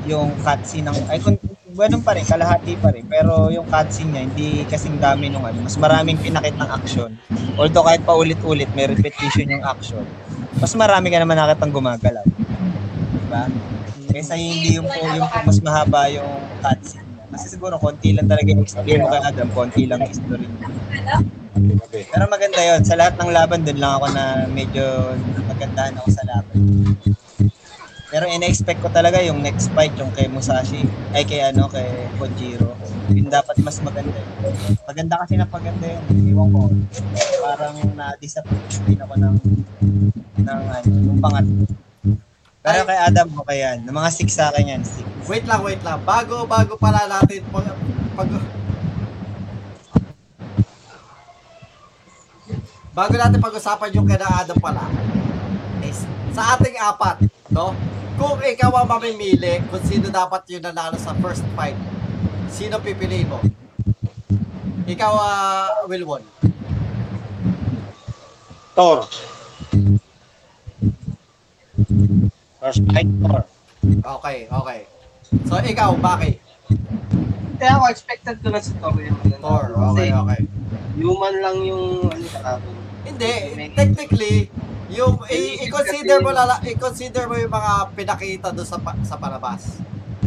yung cutscene ng ay kung ganun pa rin, kalahati pa rin. Pero yung cutscene niya, hindi kasing dami nung ano. Mas maraming pinakit ng action. Although kahit pa ulit-ulit, may repetition yung action. Mas marami ka naman nakitang gumagalaw. Diba? Kaysa hindi yung, yung mas mahaba yung cutscene. Kasi siguro konti lang talaga yung explain mo kay Adam, konti lang yung story niya. Pero maganda yon Sa lahat ng laban, dun lang ako na medyo nagandahan ako sa laban. Pero ina-expect ko talaga yung next fight, yung kay Musashi, ay kay ano, kay Kojiro. Yung dapat mas maganda yun. Maganda kasi na paganda yun. Iwan ko. Parang na-disappoint ako ng, ng ano, yung pangatlo. Pero kay Adam, okay yan. Ng mga 6 sa akin yan, 6. Wait lang, wait lang. Bago, bago pala natin pag, pag bago natin pag-usapan yung kina Adam pala, is, sa ating apat, no? Kung ikaw ang mamimili kung sino dapat yung nanalo sa first fight, sino pipiliin mo? Ikaw, uh, Wilwon. Thor. First fight, Thor. Okay, okay. So, ikaw, bakit? Kaya ako, expected ko na si Thor yung. Thor, okay, okay. human lang yung Hindi, technically, yung i- i-consider mo lala, i-consider mo yung mga pinakita doon sa pa- sa palabas.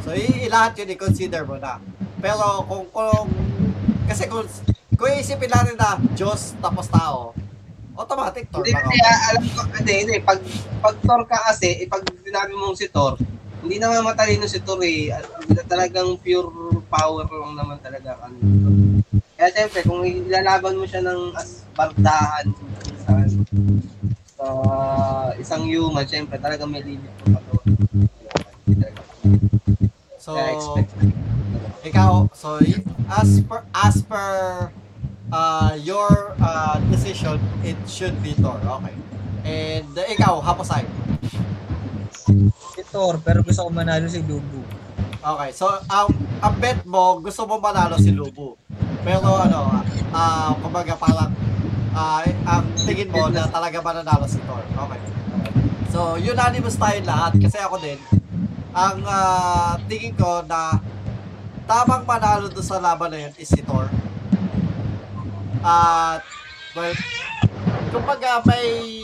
So i- lahat yun i-consider mo na. Pero kung kung kasi kung kung iisipin natin na Diyos tapos tao, automatic Thor Hindi ah, alam ko, hindi, hindi. Pag, pag Thor ka kasi, eh, pag sinabi mong si Thor, hindi naman matalino si Thor eh. Talagang pure power lang naman talaga. Ano, Kaya siyempre, kung ilalaban mo siya ng as bardahan sa, sa isang human, siyempre talagang may limit po pa So ikaw, so as per as per uh, your uh, decision, it should be Thor. Okay. And uh, ikaw, Haposay. Si Thor, pero gusto ko manalo si Lubu. Okay, so ang ang bet mo gusto mo manalo si Lubu. Pero ano, ah kumbaga parang ah ang tingin mo na talaga mananalo si Thor. Okay. So unanimous tayo lahat kasi ako din ang ah, tingin ko na tamang manalo doon sa laban na yun is si Thor. At but kumbaga may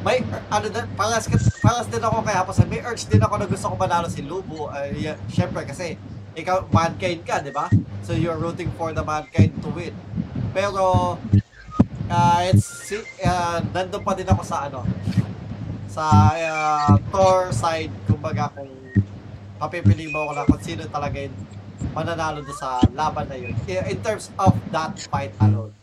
may ano din, paras, paras din ako kaya pa may urge din ako na gusto ko manalo si Lubu. Uh, yeah, syempre kasi ikaw mankind ka, di ba? So you're rooting for the mankind to win. Pero uh, it's uh, nandun pa din ako sa ano sa uh, Thor side kumbaga kung papipili mo ako na kung sino talaga yung mananalo doon sa laban na yun in terms of that fight alone.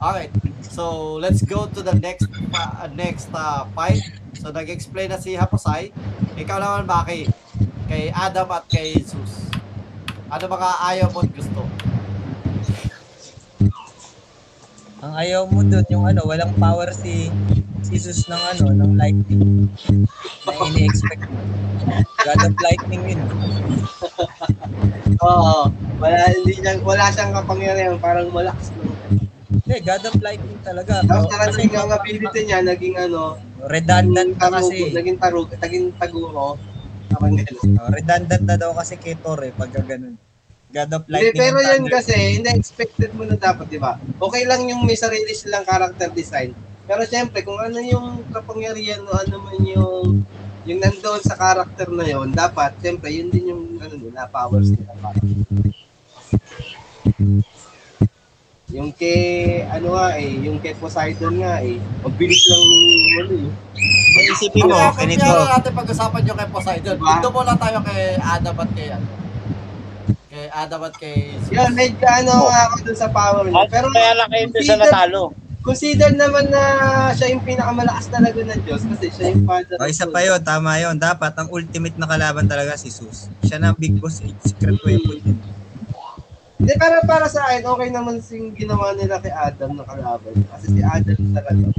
Alright, so let's go to the next uh, next uh, fight. So nag-explain na si Haposay. Ikaw naman, Maki. Kay Adam at kay Jesus. Ano mga ayaw mo at gusto? Ang ayaw mo dun, yung ano, walang power si Jesus ng ano, ng lightning. Na ini-expect mo. God of lightning yun. Oo. Wala, hindi niya, wala siyang kapangyarihan, parang malakas lang. Hindi, God of lightning talaga. Tapos Pero- narating ang ability niya, naging ano, redundant tarugo, kasi. naging tarug, naging taguro. Parang ganun. Oh, redundant na daw kasi kay Thor eh, pag ganun. God of Hindi, lightning. pero and yan thunder. kasi, hindi expected mo na dapat, di ba? Okay lang yung may sarili silang character design. Pero syempre, kung ano yung kapangyarihan o ano man yung yung nandoon sa character na yon dapat, syempre, yun din yung ano nila, powers nila. Yung kay, ano nga eh, yung kay Poseidon nga eh, mabilis lang ano eh. Isipin mo, ganito. kaya natin pag-usapan yung kay Poseidon. Diba? Dito muna tayo kay Adam at kay ano. Kay Adam at kay Yun, medyo ano nga ako dun sa power niya. Pero Kaya lang kayo doon sa natalo. Consider naman na siya yung pinakamalakas talaga ng Diyos kasi siya yung father. Oh, isa pa yun, tama yun. Dapat, ang ultimate na kalaban talaga si Jesus. Siya na big boss eh. Secret weapon yun. Hindi, para para sa akin, okay naman yung ginawa nila kay Adam na kalaban. Kasi si Adam talaga.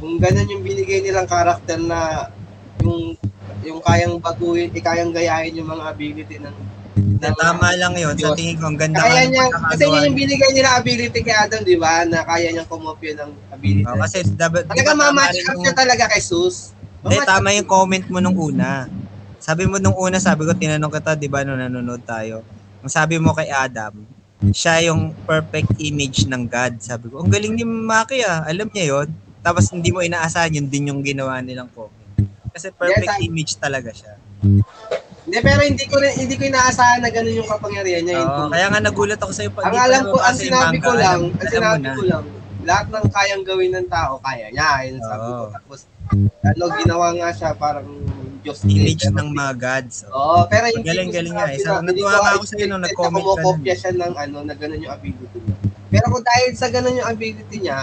Kung ganun yung binigay nilang karakter na yung yung kayang baguhin, eh, kayang gayahin yung mga ability ng Hindi, tama lang yun. Sa tingin ko, ang ganda Kaya niya, kasi yun yung binigay nila ability kay Adam, di ba? Na kaya niyang kumopya ng ability. Oh, kasi dapat, Talaga di ba tama mamatch up yung- siya talaga kay Sus. Hindi, tama yung comment mo nung una. Sabi mo nung una, sabi ko, tinanong kita, di ba, nung nanonood tayo. Ang sabi mo kay Adam, siya yung perfect image ng God. Sabi ko, ang galing ni Maki ah. Alam niya yon Tapos hindi mo inaasahan, yun din yung ginawa nilang copy. Kasi perfect Yes, I- image talaga siya. Hindi, pero hindi ko hindi ko inaasahan na ganun yung kapangyarihan niya. Oo, kaya nga nagulat ako sa'yo pag ang alam ko, ang sinabi manga, ko lang, alam- ang sinabi na. ko lang, lahat ng kayang gawin ng tao, kaya niya. Yun sabi ko. Tapos, ano, ginawa nga siya parang Diyos. Image Pero- ng mga gods. oh. Oo, pero hindi Galing, ko galing nga. Isa, na- hindi natuwa nga ako sa'yo nung expected nag-comment na ka kumokopya siya ng ano, na ganun yung ability niya. Pero kung dahil sa ganun yung ability niya,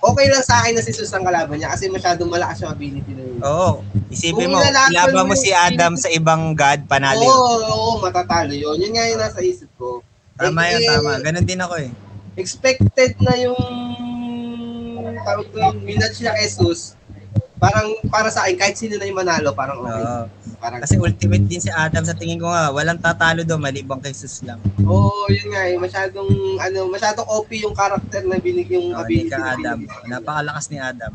okay lang sa akin na si Sus ang kalaban niya kasi masyadong malakas yung ability na yun. Oo. Isipin Kung mo, ilaban mo si yung- Adam sa ibang god, panalo Oo, yun. oo, matatalo yun. Yun nga yung nasa isip ko. Tama Eh, yun, eh, tama. Ganon din ako eh. expected na yung tawag ko yung minatch niya kay Jesus. Parang para sa akin, kahit sino na yung manalo, parang okay. Oo. Parang, Kasi ultimate din si Adam sa tingin ko nga, walang tatalo doon, maliban kay Jesus lang. Oo, oh, yun nga eh. Masyadong, ano, masyadong OP yung character na binig yung Oh, ability. ka na Adam. binigay. Napakalakas ni Adam.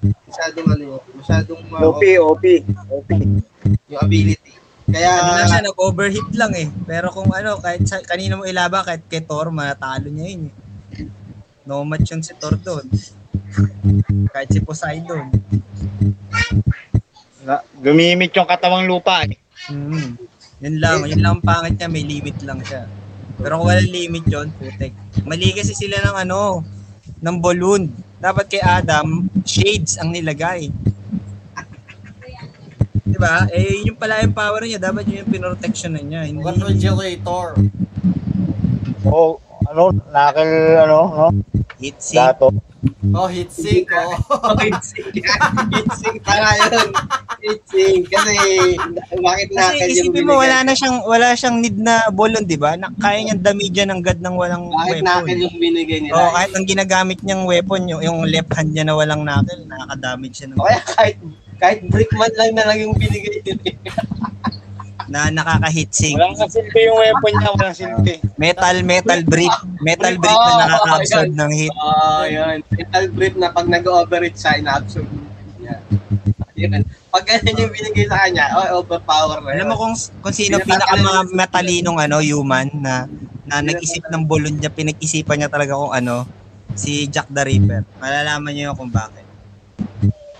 Masyadong ano yun. Masyadong uh, OP, OP, OP. yung ability. Kaya, Ano lang siya, nag-overhit lang eh. Pero kung ano, kahit sa, kanina mo ilaban, kahit kay Thor, matalo niya yun eh. No match yun si Thor doon. Kahit si Poseidon. Na, lumimit yung katawang lupa eh. Mm. Yun lang, yun lang ang pangit niya, may limit lang siya. Pero kung walang limit yun, putek. Mali kasi sila ng ano, ng balloon. Dapat kay Adam, shades ang nilagay. Diba? Eh, yun yung pala yung power niya. Dapat yun yung pinrotection na niya. Hindi, Refrigerator. Oo, ano, nakil, ano, no? Heat sink. Dato. Oh, heat sink. Oh. Heatsink. Heatsink. Tama yun. Heatsink. Kasi, bakit na Kasi isipin mo, wala na siyang, wala siyang need na balloon, di ba? Kaya niyang damage ng god ng walang Bakit weapon. nakin yung binigay nila? Oo, kahit ang ginagamit niyang weapon, yung, yung left hand niya na walang knuckle, nakaka-damage siya ng kaya kahit, kahit brick man lang na lang yung binigay nila. na nakaka-hit sink. Walang silbi yung weapon niya, walang silbi. Metal, metal brief. Metal brief na nakaka-absorb ng heat. Oo, oh, yun. Metal brief na pag nag-overreach siya, ina-absorb niya. Yun. Pag ganyan yung binigay sa kanya, oh, overpower na yun. Alam mo kung kung sino pinaka mga matalinong ano human na na nag-isip ng bulon niya, pinag-isipan niya talaga kung ano, si Jack the Ripper. Malalaman niyo kung bakit.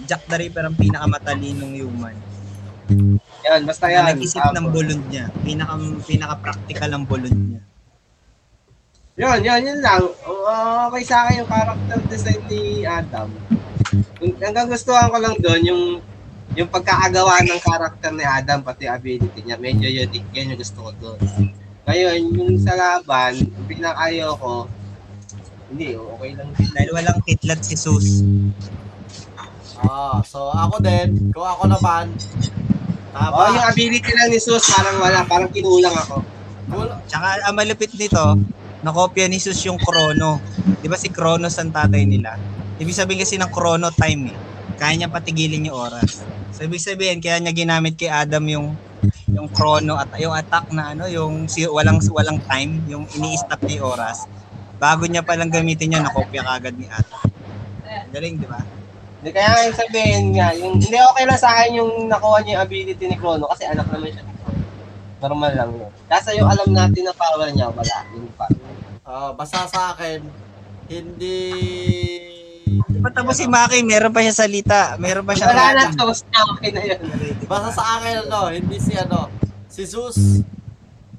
Jack the Ripper ang pinakamatalino human. Yan, basta Na yan. nag-isip ng bulon niya. Pinaka pinaka-practical ang bulon niya. Yun, yun, yun lang. Uh, okay sa akin yung character design ni Adam. Yung- Hanggang gustuhan ko lang doon yung yung pagkakagawa ng character ni Adam pati ability niya medyo unique yan yung gusto ko doon ngayon yung sa laban yung pinakayo ko hindi okay lang Dahil walang kitlat si Sus. Ah, so ako din, kung ako naman, tama. oh yung ability lang ni Sus parang wala parang kinulang ako Cool. Tsaka ang malupit nito, nakopya ni Sus yung Chrono. 'Di ba si Chronos ang tatay nila? Ibig sabihin kasi ng Chrono time eh. Kaya niya patigilin yung oras. So ibig sabihin kaya niya ginamit kay Adam yung yung chrono at yung attack na ano, yung si, walang walang time, yung ini-stop yung oras. Bago niya palang gamitin niya, nakopya kagad ni Adam. Galing, di ba? Hindi kaya yung sabihin nga yung hindi okay lang sa akin yung nakuha niya yung ability ni Chrono kasi anak naman siya ni Chrono. Normal lang yun. Kasi yung alam natin na power niya wala. Yun pa. Ah, basta sa akin, hindi... Di ba tapos si Maki, meron pa siya salita, meron pa siya wala na Sus na okay na yun. Basta sa akin, ano, hindi si, ano, si Zeus,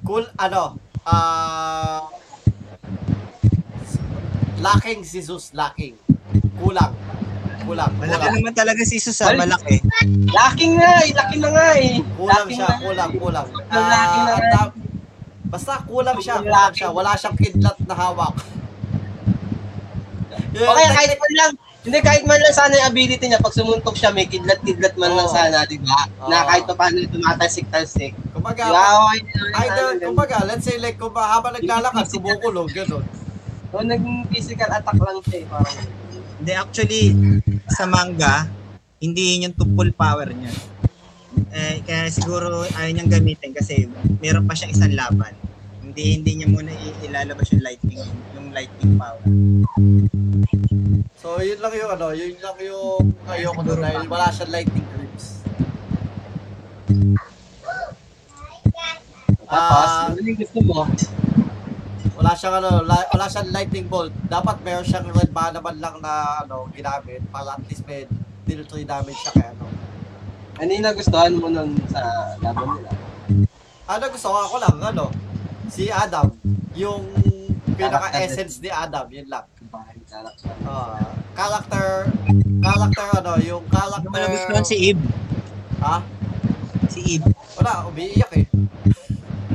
cool, ano, ah... lacking si Zeus, lacking. Kulang. Kulang. Malaki Kulang. naman talaga si Sus, ah, malaki. lacking nga eh laki na nga eh Kulang Lacking siya, na kulang, kulang. Ang laki na nga. dam- basta kulang siya, kulang siya. Wala siyang kidlat na hawak. Yun, Okay, kahit man lang, hindi kahit man lang sana yung ability niya, pag sumuntok siya, may kidlat-kidlat man lang Oo. sana, di ba? Na Oo. kahit pa paano tumatalsik-talsik. Kumbaga, ba? Okay na either, kumbaga, let's say like, kung habang naglalakad, kumukulong, gano'n. O, naging physical attack lang siya eh, parang. Hindi, actually, sa manga, hindi yun yung to full power niya. Eh, kaya siguro ayaw niyang gamitin kasi meron pa siyang isang laban. Hindi hindi niya muna ilalabas yung lightning, yung lightning power. So, yun lang yung ano, yun lang yung ayoko doon dahil wala siyang lightning grips. Tapos, Ah, ano yung gusto mo? Wala siyang ano, la- wala siyang lightning bolt. Dapat meron siyang red mana man lang na ano, ginamit para at least may deal 3 damage siya kay ano. Ano yung nagustuhan mo nun sa laban nila? Ano gusto ko ako lang, ano, si Adam, yung pinaka-essence ni Adam, yun lang. Bahay character. Ah, character, character ano, yung character... mo nagustuhan si Eve. Ha? Si Eve. Wala, umiiyak eh.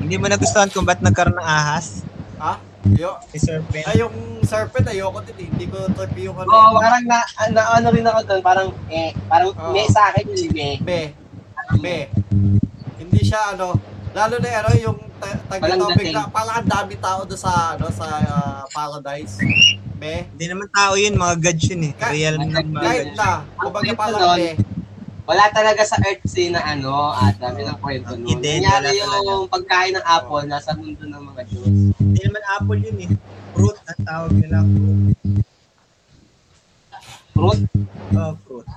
Hindi mo nagustuhan kung ba't nagkaroon ng ahas? Ha? Yo, Si Serpent. ay, yung serpent, ayoko din eh. Hindi ko trip yung ano. Oo, parang na, na, ano rin ako doon, parang eh, parang Oo. me sa akin yun, eh. Be. Be. Hindi siya ano, lalo na ano yung ta- tag Walang topic dating. na parang ang dami tao doon sa ano sa ah, paradise. Be. Hindi naman tao yun, mga gods yun eh. Ka- Real ng mga Kahit gods. na, kumbaga Ang parang be. Wala talaga sa Earth scene na ano, at dami ng kwento nun. Hindi, Nangyari wala yung pagkain ng apple, nasa mundo ng mga Diyos. Hindi naman apple yun eh. Fruit ang tawag nila. Fruit. Fruit, Oh, fruit.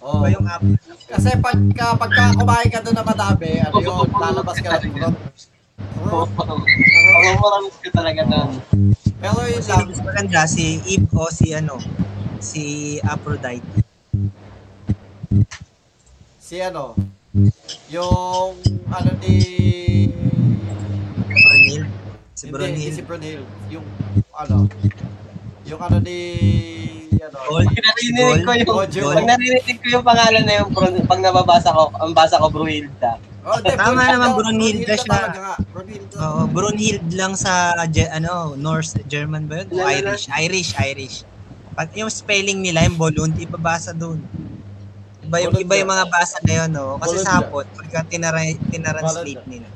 Oh. Ba yung apple? Kasi pagka pagka kumain ka doon na madami, ano yun, lalabas ka ng fruit. pangmamaramis ko talaga doon. Pero yun lang, mas maganda si Eve o si ano, si Aphrodite. Si ano, yung ano ni Brunhilde. Si hindi, hindi Brunhilde. si Brunhilde, yung ano, yung ano ni ano, Gold. Pag narinig ko yung, pag ko yung pangalan na yung, Brun- pag nababasa ko, ang basa ko Bruhilda. Oh, Tama naman, Brunhilde siya. Brunhilde. Oo, Brunhilde lang sa ano, Norse German ba yun? Irish, Irish, Irish. Pag yung spelling nila, yung Bolund, ibabasa doon. Iba yung, iba yung mga basa na yun, no? Kasi sa hapon, pagka tinara, tinranslate nila,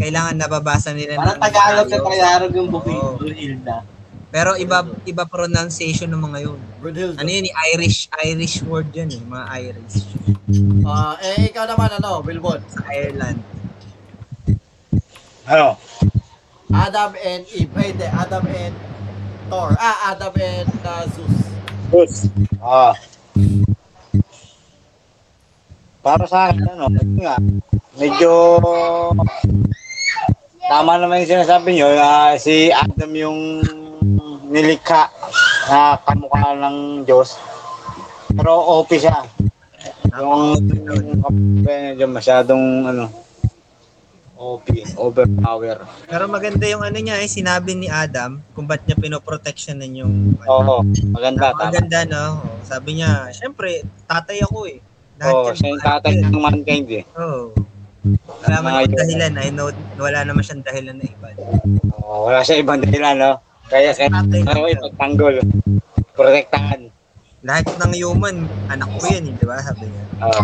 kailangan nababasa nila Parang ng Tagalog sa Tagalog. Tagalog yung Oo. Bruhilda. Pero iba iba pronunciation ng mga yun. Brunhilde. Ano yun, Irish, Irish word yun eh, mga Irish. Ah, eh, ikaw naman, ano, Wilbon? Sa Ireland. Ano? Adam and Eve. Ay, hindi. Adam and Thor. Ah, Adam and uh, Zeus. Good. Ah. Para sa akin, ano, nga, medyo tama naman yung sinasabi nyo, na si Adam yung nilikha na kamukha ng Diyos. Pero OP siya. Yung medyo masyadong ano, OP, overpower. Pero maganda yung ano niya eh, sinabi ni Adam kung ba't niya pinoprotectionan yung Oo, maganda. Tama. Maganda no. Sabi niya, syempre, tatay ako eh. Oo, yan, siya yung tatay ng mankind eh. Oo. Wala man akong dahilan. I know, wala naman siyang dahilan na iba. Oo, wala siya ibang dahilan, no? Kaya kaya ano ipagtanggol. Protektahan. Lahat ng human, anak ko yan, eh, di ba? Sabi niya. Oo.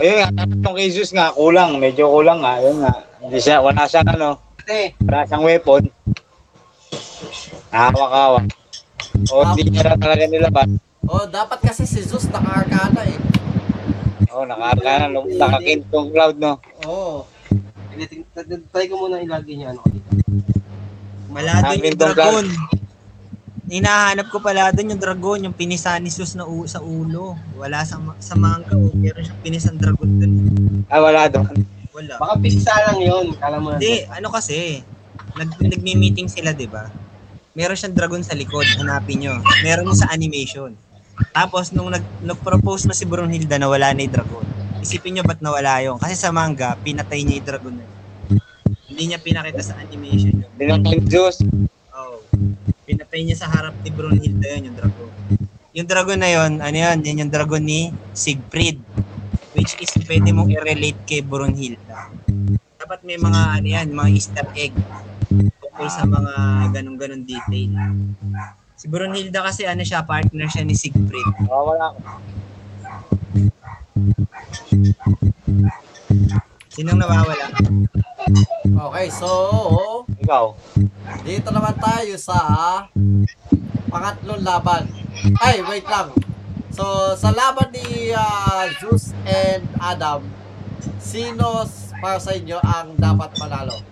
Ayun nga, itong kay Jesus nga, kulang. Medyo kulang nga. Ayun nga. Hindi siya, wala siyang ano, wala siyang weapon. Hawak-hawak. O hindi niya talaga nilabas. Oh, dapat kasi si Zeus naka-arcana eh. Oo, nakaarka na. Nakakintong cloud, no? Oo. try ko muna ilagay niya ano dito. Amin yung dragon. Hinahanap ko pala doon yung dragon, yung pinisan ni Sus na u- sa ulo. Wala sa, ma- sa manga, oh. meron siyang pinisan dragon doon. Ah, wala doon. Wala. Baka pizza lang yun, kala mo. Hindi, ano kasi, nag, nagmi-meeting sila, di ba? Meron siyang dragon sa likod, hanapin nyo. Meron sa animation. Tapos, nung nag, nag-propose na si Brunhilda na wala na yung dragon, isipin nyo ba't nawala yun? Kasi sa manga, pinatay niya yung dragon na yun. Hindi niya pinakita sa animation yun. Pinatay Zeus. Oh. Pinatay niya sa harap ni Brunhilde yun, yung dragon. Yung dragon na yun, ano yun, yan yung dragon ni Siegfried. Which is pwede mong i-relate kay Brunhilda. Dapat may mga, ano yan, mga easter egg tungkol sa mga ganun-ganun detail. Si Brunhilda kasi ano siya, partner siya ni Siegfried. Oo, wala. Sinong nawawala? Okay, so Ikaw. dito naman tayo sa pangatlong laban. Ay, wait lang. So, sa laban ni ah, Zeus and Adam, sino para sa inyo ang dapat manalo?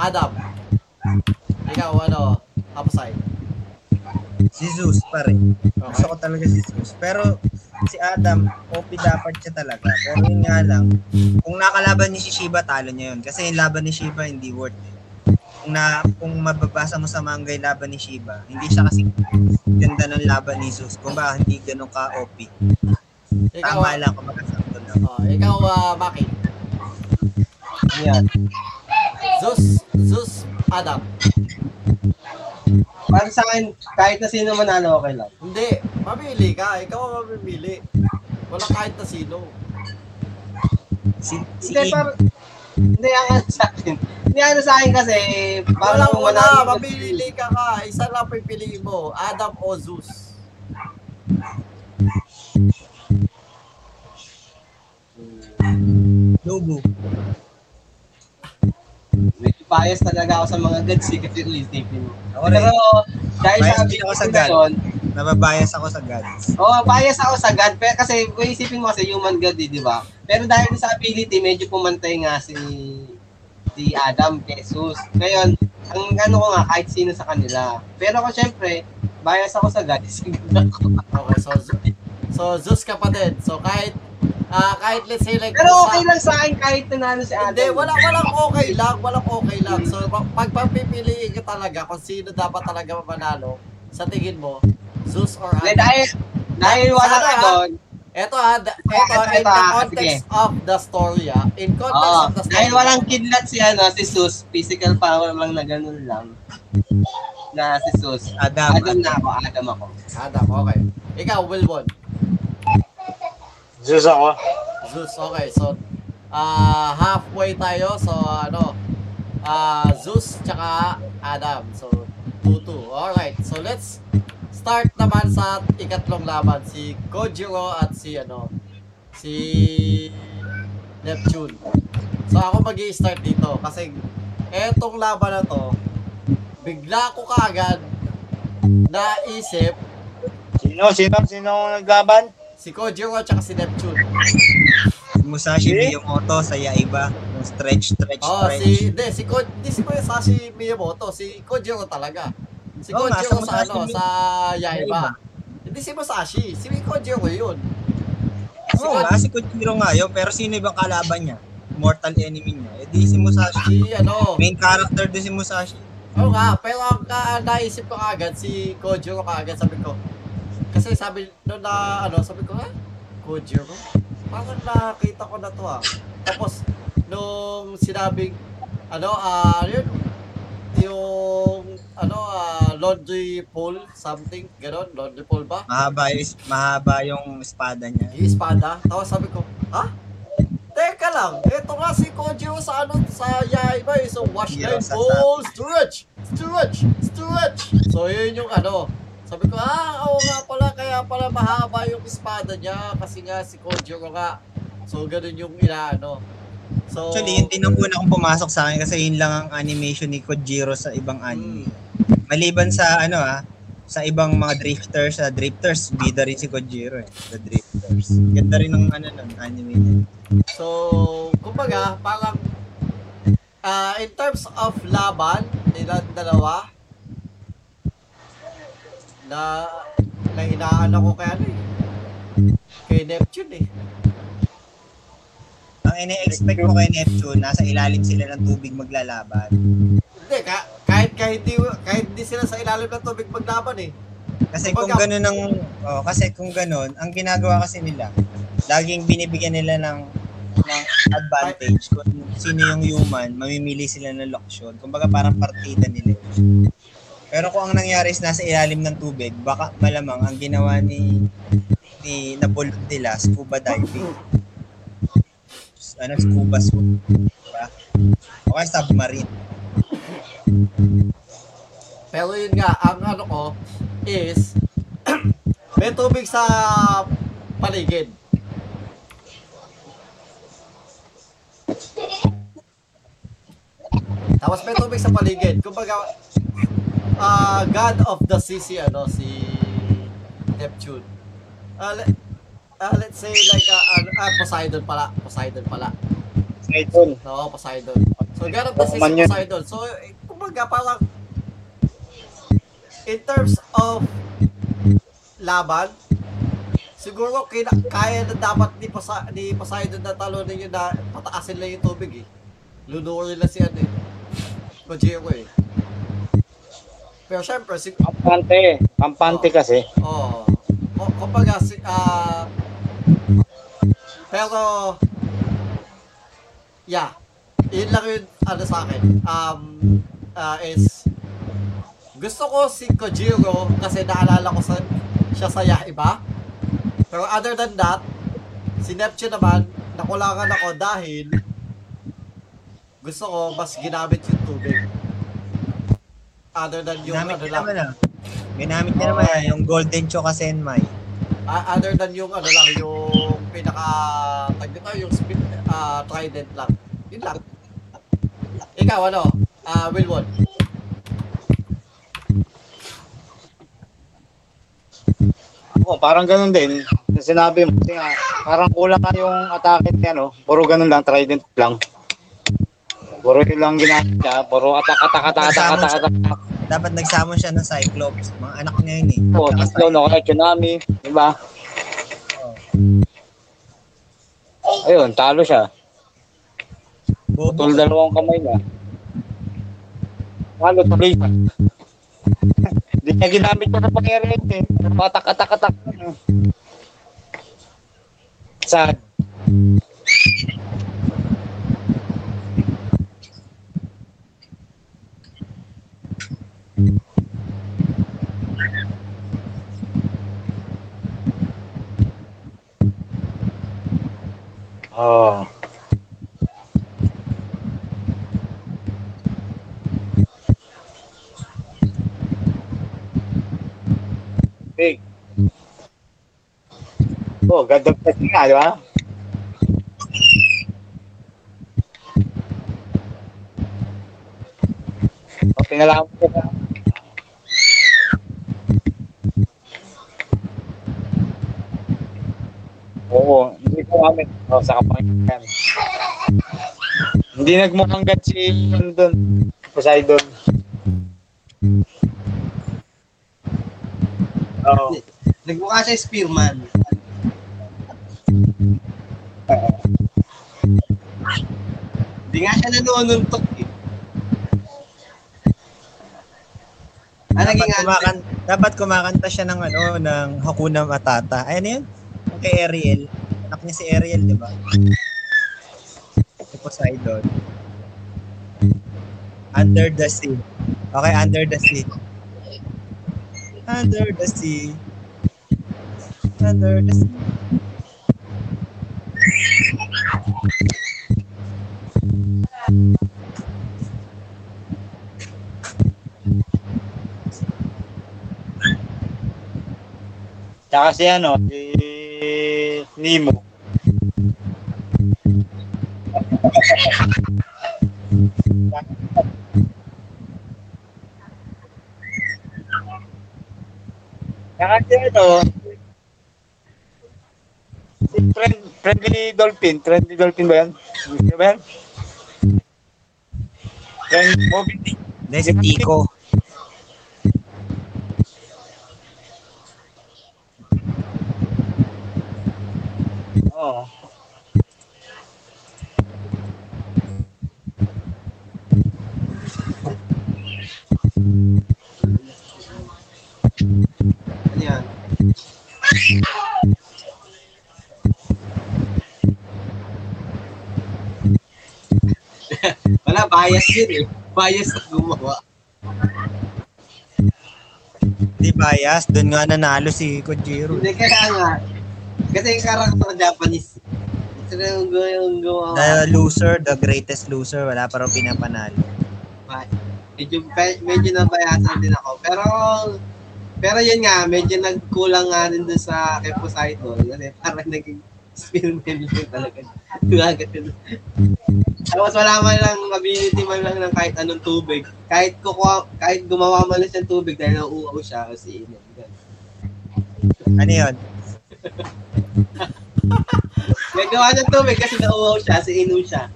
Adam. Ikaw, ano? Hapasay. Si Zeus pa rin. Okay. Gusto ko talaga si Zeus. Pero si Adam, OP dapat siya talaga. Pero yun nga lang, kung nakalaban niya si Shiba, talo niya yun. Kasi yung laban ni Shiba, hindi worth it. Kung, na, kung mababasa mo sa manga yung laban ni Shiba, hindi siya kasi ganda ng laban ni Zeus. Kung ba, hindi ganun ka OP. Ikaw, Tama lang, kung magkasakto lang. oh, ikaw, ah, Maki. Yan. Zeus, Zeus, Adam. Para sa akin, kahit na sino manalo, okay lang. Hindi, mamili ka. Ikaw ang mamimili. Wala kahit na sino. Si, si Hindi, Ig, parang, hindi, ang ano sa akin. Hindi, ano sa akin kasi, Wala, parang kung wala. manalo, Mamili ka ka. Isa lang pipiliin mo. Adam o Zeus. Lobo. Medyo bias talaga ako sa mga gods eh, kasi mo. Ako rin. Pero, dahil Bias sa din ako sa God. yun, Nababias ako sa gods. Oo, oh, bias ako sa God. Pero kasi kung isipin mo kasi human God eh, di ba? Pero dahil sa ability, medyo pumantay nga si si Adam Jesus. Ngayon, ang ano ko nga, kahit sino sa kanila. Pero ako syempre, bias ako sa God. Ako. Okay, so, so Zeus ka pa din. So, kahit, ah kahit let's say like, Pero okay lang sa akin kahit nanalo si Adam. Hindi, wala, walang okay lang. Walang okay lang. So, pag papipiliin ka talaga kung sino dapat talaga manalo, sa tingin mo, Zeus or Adam? dahil, dahil wala ka doon. Ito ha, ito, Ito, in the context of the story ah. In context Oo, of the story. dahil walang kidlat si ano, si Sus, physical power lang na ganun lang. Na si Sus. Adam. Adam na ako, Adam ako. Adam, okay. Ikaw, Wilbon. Zeus ako. Zeus, okay. So, ah halfway tayo. So, ano, ah Zeus tsaka Adam. So, 2-2. Alright. So, let's start naman sa ikatlong laban. Si Kojiro at si, ano, si Neptune. So, ako mag start dito. Kasi, etong laban na to, bigla ko kaagad naisip Sino? Sino? Sino ang naglaban? Si Kojiro at si Neptune. Si Musashi Eh? Miyamoto sa Yaiba. Yung stretch, stretch, Oh, stretch. si hindi si Ko, hindi si Musashi Miyamoto, si Kojiro talaga. Si nga, Kojiro sa ano, Mi- sa Yaiba. Hindi si Musashi, si Kojiro yun. Si, Oo Ko- nga, si Kojiro nga yun. Pero sino ibang kalaban niya? Mortal enemy niya. Eh di si Musashi. si ano, Main character din si Musashi. oo nga, pero ang ka, naisip ko agad, si Kojiro kaagad, sabi ko, kasi sabi, no na, ano, sabi ko, ah, Kojiro? Parang nakita ko na to ah. Tapos, nung sinabing, ano, ah, yun, yung, ano, ah, laundry pole, something, ganon, laundry pole ba? Mahaba yung, mahaba yung espada niya. Yung espada. Tapos sabi ko, ha? Teka lang, ito nga si Kojiro sa ano, sa Yaiba eh. So, wash line sa pole, stretch, stretch, stretch. So, yun yung ano. Sabi ko, ah, oo nga pala, kaya pala mahaba yung espada niya kasi nga si Kojiro nga. So, ganun yung inaano. So, Actually, yun din ang una kong pumasok sa akin kasi yun lang ang animation ni Kojiro sa ibang anime. Maliban sa ano ah, sa ibang mga drifters, sa drifters, bida rin si Kojiro eh. The drifters. Ganda rin ng ano nun, anime niya. So, kumbaga, parang ah in terms of laban nila dalawa na na inaano ko kay ano eh. Kay Neptune eh. Ang ine-expect ko kay Neptune, nasa ilalim sila ng tubig maglalaban. Hindi, ka, kahit, kahit, di, kahit di sila sa ilalim ng tubig maglaban eh. Kasi kung Kumbaga- gano'n ang oh, kasi kung gano'n, ang ginagawa kasi nila, laging binibigyan nila ng ng advantage kung sino yung human, mamimili sila ng loksyon. Kumbaga parang partida nila. Pero kung ang nangyari is nasa ilalim ng tubig, baka malamang ang ginawa ni ni napulot nila, scuba diving. Ano, scuba swim. Diba? O kaya submarine. Pero yun nga, ang ano ko is may tubig sa paligid. Tapos may tubig sa paligid. Kumbaga, ah God of the sea si ano, si Neptune. Ah, le- ah, let's say like ah, ah, ah, Poseidon pala. Poseidon pala. Idol. No, Poseidon. So, ganun kasi si Roman yun. Poseidon. So, kumbaga, parang in terms of laban, siguro kina, kaya na dapat ni, Pasa, ni Poseidon na talunin yun na pataasin lang yung tubig eh. Lunurin lang si ano eh. Kojiro eh. Pero syempre, si, Kampante. Kampante kasi. Oo. Oh, kumbaga, si, ah, pero, yeah, yun lang yun, ano sa akin, um, ah, is, gusto ko si Kojiro kasi naalala ko sa, siya sa Yaiba. Pero other than that, si Neptune naman, nakulangan ako dahil gusto ko mas ginamit yung tubig. Other than yung Ginamit ano niya lang. naman ah. Ginamit niya naman ah, yung Golden Choka Senmai. Ah, other than yung ano lang, yung pinaka, tag dito, yung spin, ah, trident lang. Yun lang. Ikaw, ano? Ah, Wilwon. Oo, parang ganun din. Yung Sinabi mo, kasi nga, parang kulang nga yung atake niya, no? Puro ganun lang, trident lang. Puro yun lang ginamit niya. Puro atak, atak, atak, atak, atak, atak. Dapat nagsamon siya ng Cyclops. Mga anak niya yun eh. Oo, tatlo, no? Kaya tsunami, di ba? Ayun, talo siya. Putol dalawang kamay niya. Talo, tuloy siya. Hindi niya ginamit ko na pangyarihan eh. Atak, atak, atak. Sad. Oh. Big. Oh, ganda pa nga, di ba? Oh, pinalaman ko na. Oo, hindi ko kami. Oh, sa kapangyarihan. Hindi nagmumanggat si doon, Poseidon. Oo. Nagmukha siya spearman. Hindi nga siya nanununtok eh. Ano dapat, naging kumakan, dapat kumakanta siya ng ano, ng Hakuna Matata. Ay, ano yun? Kay Ariel. Anak niya si Ariel, di ba? Si Poseidon. Under the sea. Okay, under the sea. Under the sea. Under the sea. Tsaka si ano, si Nemo. Si ano, si friend, friendly dolphin. Friendly dolphin ba yan? Hindi ba yan? Friend, Moby Dick. Hindi. Oo. Ano yan? Wala, bias yun eh. Bias na gumawa. Di bias. Doon nga nanalo si Kojiro. Hindi kaya nga. Kasi yung karakter Japanese. Sila yung yung gawa. The loser, the greatest loser. Wala pa rin pinapanalo. Medyo, medyo nabayasan din ako. Pero, pero yun nga, medyo nagkulang nga rin dun sa kay Poseidon. Kasi parang naging spearman lang talaga. Tapos wala man lang ability man lang ng kahit anong tubig. Kahit kukuha, kahit gumawa man lang siya ng tubig dahil nauuaw siya kasi init. Ano yun? Gagawa ng tubig kasi nauuaw siya, si inom siya.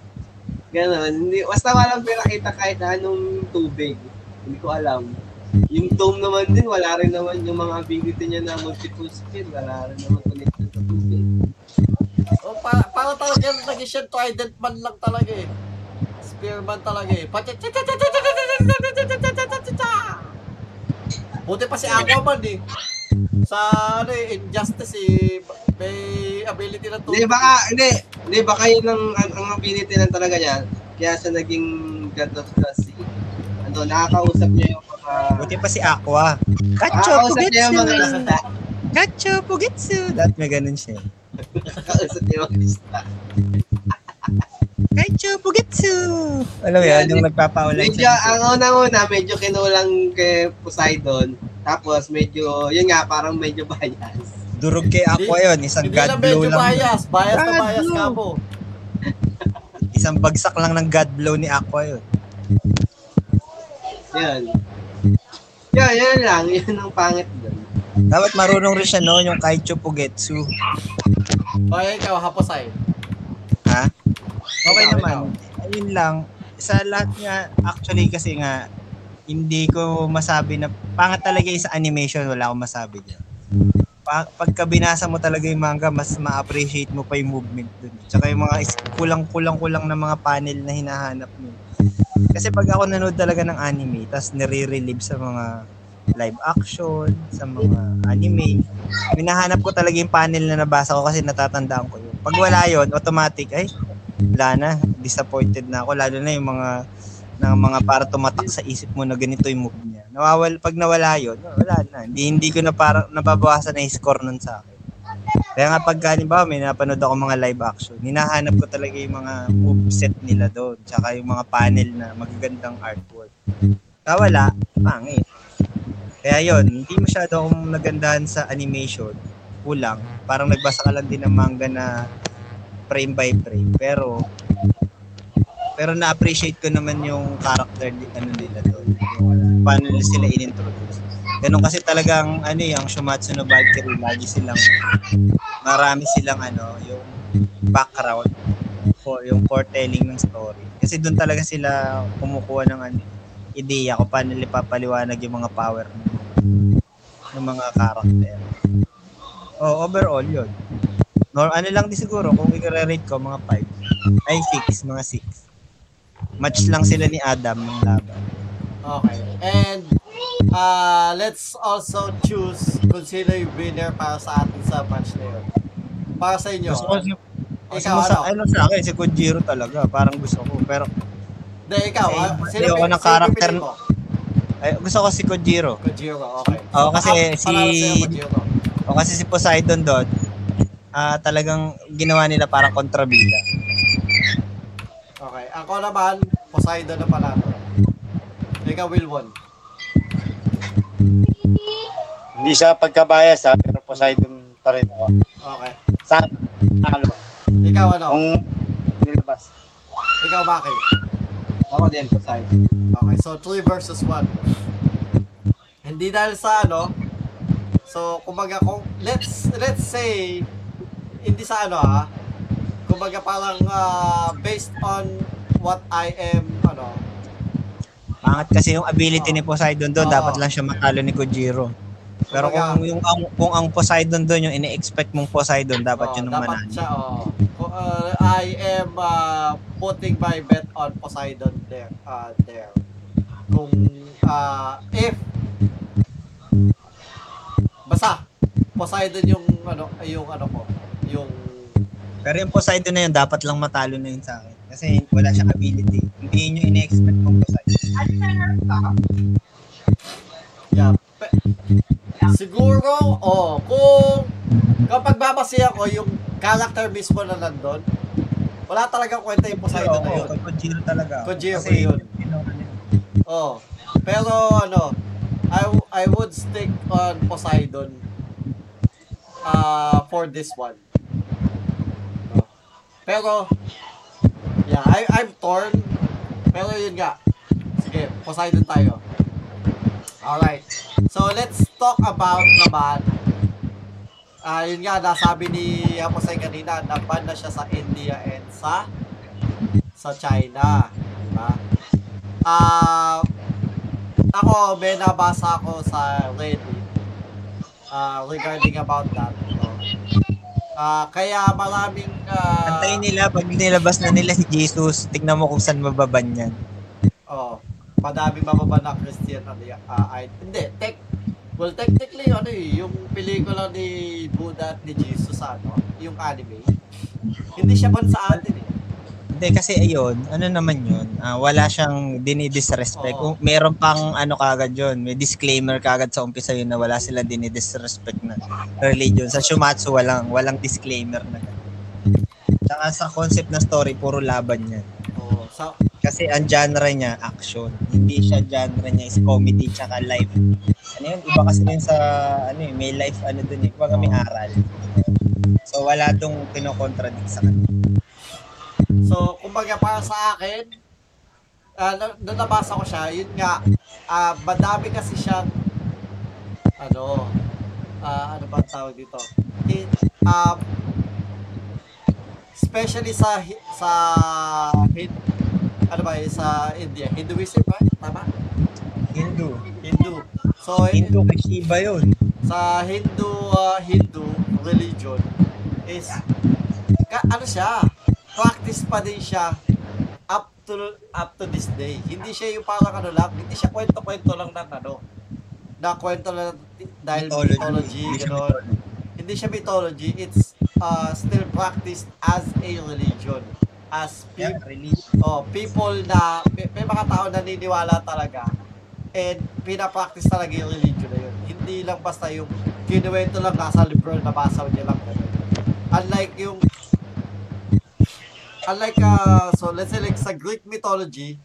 Ganon. Hindi, basta walang pinakita kahit anong tubig. Hindi ko alam. Yung tome naman din, wala rin naman yung mga ability niya na multiple skill. Wala rin naman connect parang talaga naging siya trident man lang talaga eh. Spearman talaga eh. Pacha- Buti pa si Aquaman eh. Sa ano eh, Injustice eh, may ability na Hindi, baka, hindi, hindi, baka yun ang, ang, ang ability lang talaga niya. Kaya siya naging God of the Sea. Ano, nakakausap niya yung mga... Buti pa si Aqua. Kacho Nakakausap niya yung mga Pugetsu! isda. Kacho Pugetsu! Dahil may ganun siya. Nakakausap niya yung mga isda. Kacho Pugetsu! Alam mo yan, yung nagpapaulan Medyo, ang unang-una, medyo kinulang kay Poseidon. Tapos medyo, yun nga, parang medyo bias. Durog kay Aqua yun. Isang Hindi God lang blow medyo lang. bias. Bias na God bias blow. ka po. Isang bagsak lang ng God blow ni Aqua yun. Yan. Yan, yan lang. Yan ang pangit doon. Dapat marunong rin siya no, yung Kaicho Pugetsu. Okay, ikaw, Haposay. Ha? Okay Ikaw, naman. Ayun lang. Sa lahat nga, actually kasi nga, hindi ko masabi na, pangat talaga yung sa animation, wala akong masabi dyan. Pa- pagka binasa mo talaga yung manga, mas ma-appreciate mo pa yung movement dun. Tsaka yung mga kulang-kulang-kulang na mga panel na hinahanap mo. Kasi pag ako nanood talaga ng anime, tapos nire-relive sa mga live action, sa mga anime, hinahanap ko talaga yung panel na nabasa ko kasi natatandaan ko yun. Pag wala yun, automatic, ay, wala na, disappointed na ako. Lalo na yung mga ng mga para tumatak sa isip mo na ganito yung move niya. Nawawal, pag nawala yun, wala na. Hindi, hindi ko na parang nababawasan na score nun sa akin. Kaya nga pag halimbawa may napanood ako mga live action, hinahanap ko talaga yung mga moveset nila doon, tsaka yung mga panel na magagandang artwork. Kaya wala, pangit. Kaya yon hindi masyado akong nagandahan sa animation. Kulang. Parang nagbasa ka lang din ng manga na frame by frame. Pero pero na-appreciate ko naman yung character ano nila doon. Paano nila sila inintroduce. Ganun kasi talagang ano yung Shumatsu no Valkyrie, lagi silang marami silang ano, yung background for yung foretelling ng story. Kasi doon talaga sila kumukuha ng ano, ideya kung paano nila papaliwanag yung mga power ng, ng mga karakter. Oh, overall yun. Nor ano lang din siguro kung i-rate ko mga 5 ay 6, mga 6. Match lang sila ni Adam ng laban. Okay. And uh, let's also choose kung sino yung winner para sa atin sa match na yun. Para sa inyo. Gusto ko si Ikaw, sa, ano? ano sa akin, si Kojiro talaga. Parang gusto ko. Pero, Hindi, ikaw. Kasi ah, ayoko pi- ng character ay, gusto ko si Kojiro. Kojiro, okay. Oo, kasi ah, si-. O kasi si Poseidon doon, ah talagang ginawa nila parang kontrabida. Okay. Ako naman, Poseidon na panalo. Ikaw, Wilwon. Hindi siya pagkabayas ha, pero Poseidon pa rin ako. Okay. Saan? Talo. Ikaw ano? Kung nilabas. Ikaw, Maki. Ako din, Poseidon. Okay, so 3 versus 1. Hindi dahil sa ano, so kumbaga kung let's let's say hindi sa ano ha. Kumbaga parang ah, based on what I am ano. Pangat kasi yung ability ni Poseidon doon, Oo. dapat lang siya matalo ni Kojiro. Pero Kumbaga- kung yung ang, kung ang Poseidon doon yung ini-expect mong Poseidon, dapat oh, yun ang dapat manalo. siya oh. Ah, I am ah, putting my bet on Poseidon there uh, there. Kung ah, if basta Poseidon yung ano yung ano ko, yung Pero yung Poseidon na yun, dapat lang matalo na yun sa akin. Kasi wala siyang ability. Hindi yun yung ini-expect mong Poseidon. Yeah. Pe- siguro, oh, kung kapag babasihan ko yung character mismo na nandun, wala talagang kwenta yung Poseidon na yun. Kojiro talaga. Kojiro yun. know, ano, Oh. Pero ano, I, I would stick on Poseidon uh, for this one. Pero, yeah, I, I'm torn. Pero yun nga. Sige, Poseidon tayo. Alright. So, let's talk about naman Ah, yun nga, nasabi ni Aposay kanina, naban na siya sa India and sa sa China. Diba? Ah, ako, may nabasa ako sa Reddit ah, regarding about that. No? Ah, kaya maraming ah, Antayin nila, pag nilabas na nila si Jesus, tignan mo kung saan mababan yan. Oh, madaming mababa na Christian yan. Ah, ay, hindi, tech, well, technically, ano eh, yung pelikula ni Buddha at ni Jesus, ano, yung anime, hindi siya ban sa atin eh. Hindi, kasi ayun, ano naman yun, ah, wala siyang dinidisrespect. Kung meron pang ano kagad yun, may disclaimer kagad sa umpisa yun na wala sila dinidisrespect na religion. Sa Shumatsu, walang, walang disclaimer na ganun. Tsaka sa concept ng story, puro laban yan. Oh, sa, Kasi ang genre niya, action. Hindi siya genre niya is comedy tsaka live. Ano yun? Iba kasi yun sa, ano eh, may life ano dun eh. Iba may aral. So wala dong kinokontradict sa kanya. So, kumbaga para sa akin, uh, nung nabasa ko siya, yun nga, ah madami kasi siyang, ano, ah ano ba ang tawag dito? In, um, especially sa, sa, Hin, ano ba sa India, Hinduism ba? Tama? Hindu. Hindu. So, Hindu kay Shiva yun. sa Hindu uh, Hindu religion is ka, ano siya practice pa din siya up to up to this day hindi siya yung parang ano lang hindi siya kwento-kwento lang ng ano na kwento lang dahil Mythology. mythology, Hindi siya gano'n. hindi siya mythology it's uh, still practiced as a religion as Yeah, people religion. oh, people na may, may mga tao na naniniwala talaga and pinapractice talaga yung religion na yun. Hindi lang basta yung kinuwento lang nasa libro na basa niya lang. Unlike yung unlike uh, so let's say like sa Greek mythology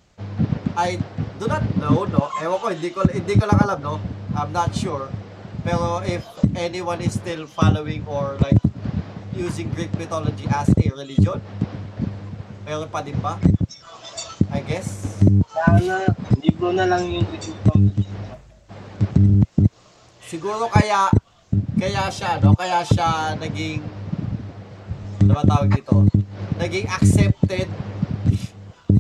I do not know no? Ewan ko hindi ko hindi ko lang alam no? I'm not sure. Pero if anyone is still following or like using Greek mythology as a religion meron pa din ba? I guess. Sana, libro na lang yung review siguro kaya kaya siya no? Kaya siya naging ano ba tawag dito. Naging accepted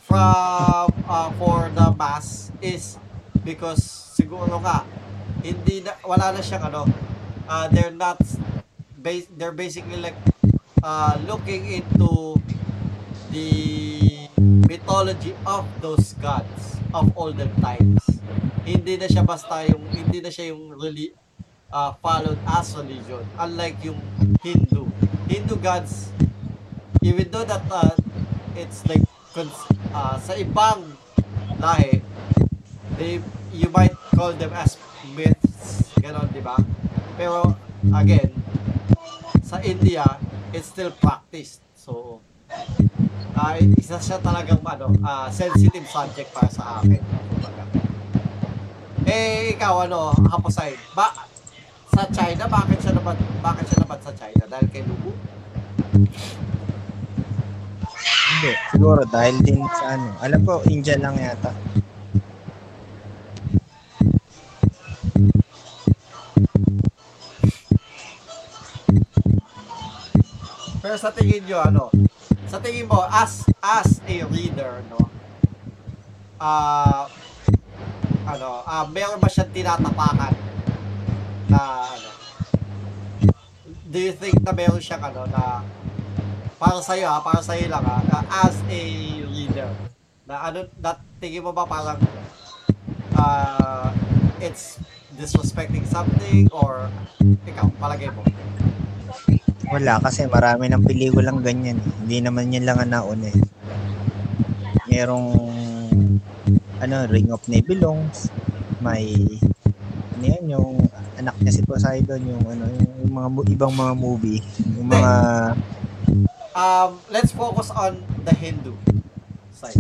from uh, for the mass is because siguro nga hindi na, wala na siyang ano uh, they're not bas- they're basically like uh, looking into the mythology of those gods of olden times. Hindi na siya basta yung hindi na siya yung really uh, followed as religion unlike yung Hindu Hindu gods even though that uh, it's like uh, sa ibang lahi they you might call them as myths ganon di ba? Pero again sa India it's still practiced. So uh, isa siya talagang ano uh, sensitive subject para sa akin. Eh ikaw ano Haposay ba sa China bakit siya naman bakit siya naman sa China dahil kay Lubu Hindi. Siguro dahil din sa ano. Alam ko, India lang yata. Pero sa tingin nyo, ano, sa tingin mo, as, as a reader, no, ah, ano, ah, meron ba siyang tinatapakan na, ano, do you think na meron siyang, ano, na, para sa'yo, ha, para sa'yo lang, ha, na as a reader, na, ano, na, tingin mo ba parang, ah, it's disrespecting something, or, ikaw, palagay mo? Wala kasi marami ng pelikulang ganyan. eh. Hindi naman yun lang ang nauna eh. Merong ano, Ring of Nebulongs. May ano yan, yung anak niya si Poseidon, yung ano, yung mga mo- ibang mga movie, yung mga Um, let's focus on the Hindu side.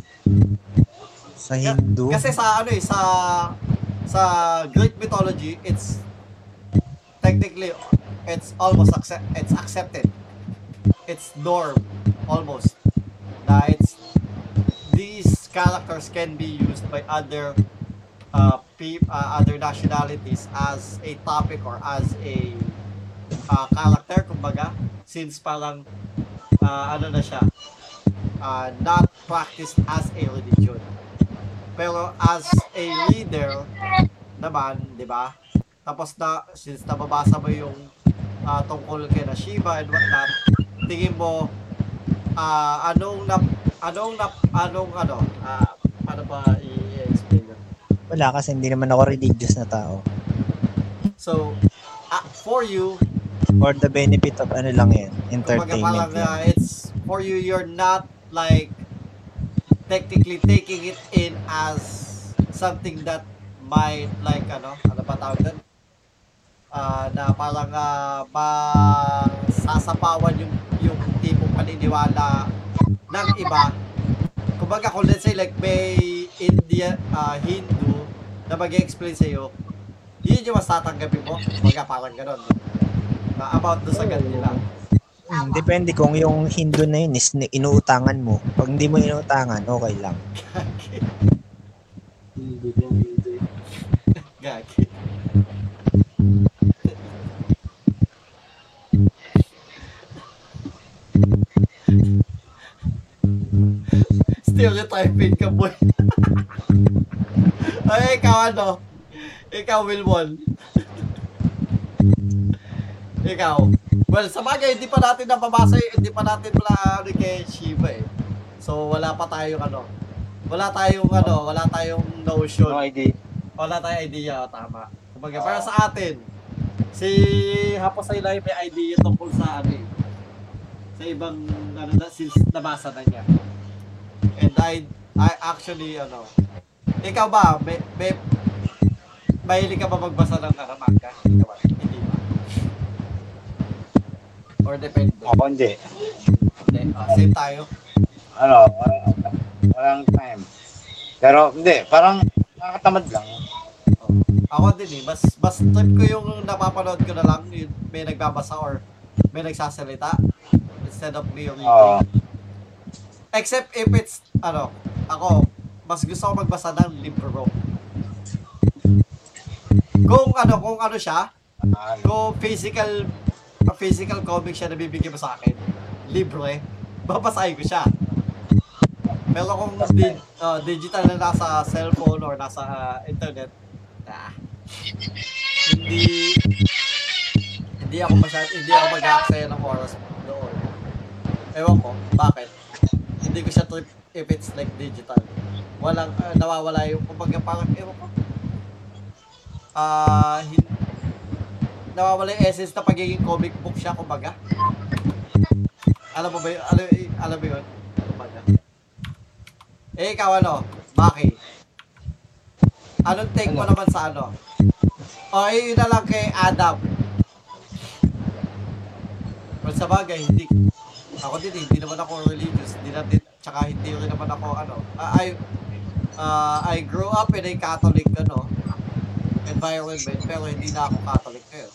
sa Hindu. Kasi sa ano eh, sa sa Greek mythology, it's technically it's almost accept, it's accepted. It's norm almost. Na it's these characters can be used by other uh, pe- uh, other nationalities as a topic or as a uh, character kumbaga since parang uh, ano na siya uh, not practiced as a religion pero as a reader naman, 'di ba? Tapos na since nababasa mo yung ah, tungkol kay na Shiva and whatnot, tingin mo, ah, anong na, anong na, anong ano, ah, ano ba i-explain? Wala kasi hindi naman ako religious na tao. So, ah, for you, For the benefit of ano lang yan, kumbaga entertainment parang lang. ah, it's, for you, you're not like, technically taking it in as something that might like ano, ano ba tawag doon? Ah, na parang uh, masasapawan yung yung tipong paniniwala ng iba. Kumbaga kung let's say like may India ah, Hindu na mag-explain sa iyo, yun yung mas tatanggapin mo. Kumbaga parang gano'n. Na about do sa God nila. Hmm, depende kung yung Hindu na yun is inuutangan mo. Pag hindi mo inuutangan, okay lang. Gagi. Stereotyping ka, boy. Ay, ikaw ano? Ikaw, Wilwon. ikaw. Well, sa bagay, hindi pa natin napabasa, eh, hindi pa natin pala ano kay Shiva eh. So, wala pa tayong ano. Wala tayong ano, wala tayong notion. No idea. Wala tayong idea, tama. Kumbaga, para sa atin, si Hapos ay may idea tungkol sa ano eh. Sa ibang, ano na, since nabasa na niya. And I, I actually, ano, ikaw ba, may, may, mahilig ka ba magbasa ng manga? Hindi ba? Hindi ba? Or depende? Ako hindi. Hindi. Ah, same tayo. Ano, walang, walang time. Pero hindi, parang nakakatamad lang. Ako din eh, mas, mas trip ko yung napapanood ko na lang, yung may nagbabasa or may nagsasalita instead of me reading. Oo. Except if it's, ano, ako, mas gusto ko magbasa ng libro. Kung ano, kung ano siya, kung physical, physical comic siya na bibigyan mo sa akin, libro eh, babasahin ko siya. Pero kung di, uh, digital na nasa cellphone or nasa uh, internet, ah, hindi, hindi ako masyad, hindi ako mag-aaksaya ng oras doon. Ewan ko, bakit? Hindi ko siya trip if it's like digital. Walang, uh, nawawala yung, kumbaga parang, ewan ko. Ah, nawawala yung essence na pagiging comic book siya, kumbaga. Alam mo ba yun? Alam, alam mo yun? Kumbaga. Eh, ikaw ano? Baki? Anong take mo naman sa ano? O, eh, yun na lang kay Adam. Well, sa bagay, hindi, ako din eh, hindi naman ako religious, hindi natin, tsaka hindi rin naman ako, ano, ah, I, uh, I grew up in a Catholic, ano, environment, pero hindi na ako Catholic ngayon.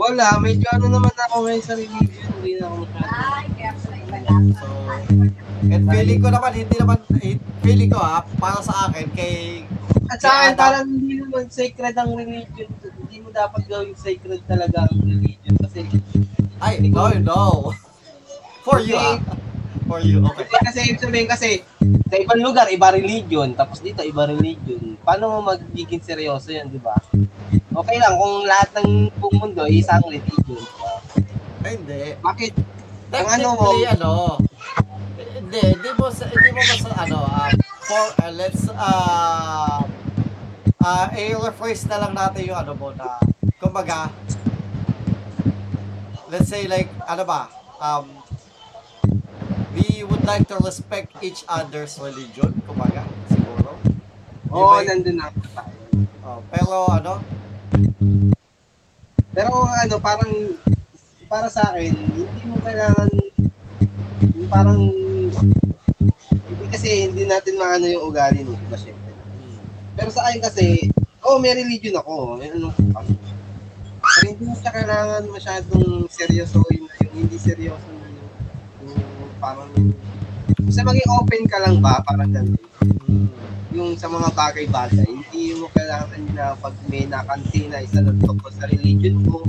Wala, medyo ano naman ako ngayon sa religion. Hindi na ako masyado. So, and feeling ko naman, hindi naman, eh, feeling ko ha, para sa akin, kay, At sa akin, parang hindi naman sacred ang religion. Hindi mo dapat gawing sacred talaga ang religion. Kasi, ay, no, no. For you ha. For you, okay. Kasi sabihin kasi, sa ibang lugar, iba religion, tapos dito, iba religion. Paano mo magiging seryoso yan, di ba? Okay lang kung lahat ng buong mundo ay isang religion. Ay, hindi. Bakit? Ang ano mo, ano, hindi, hindi mo, hindi mo basta, ano, uh, for, uh, let's, uh, uh, i-rephrase na lang natin yung ano mo na, kumbaga, let's say like, ano ba, um, we would like to respect each other's religion, kumbaga, siguro. oo, Di ba- nandun na oh, pero ano, Pero ano, parang, para sa akin, hindi mo kailangan, parang, hindi kasi hindi natin maano yung ugali iba, syempre. Pero sa akin kasi, oh, may religion ako. May ano. Pero hindi mo siya kailangan masyadong seryoso yung, yung hindi seryoso yung, yung parang, basta maging open ka lang ba, parang ganun. Yung sa mga bagay-bagay, hindi mo kailangan na pag may nakanti na isa na tungkol sa religion mo,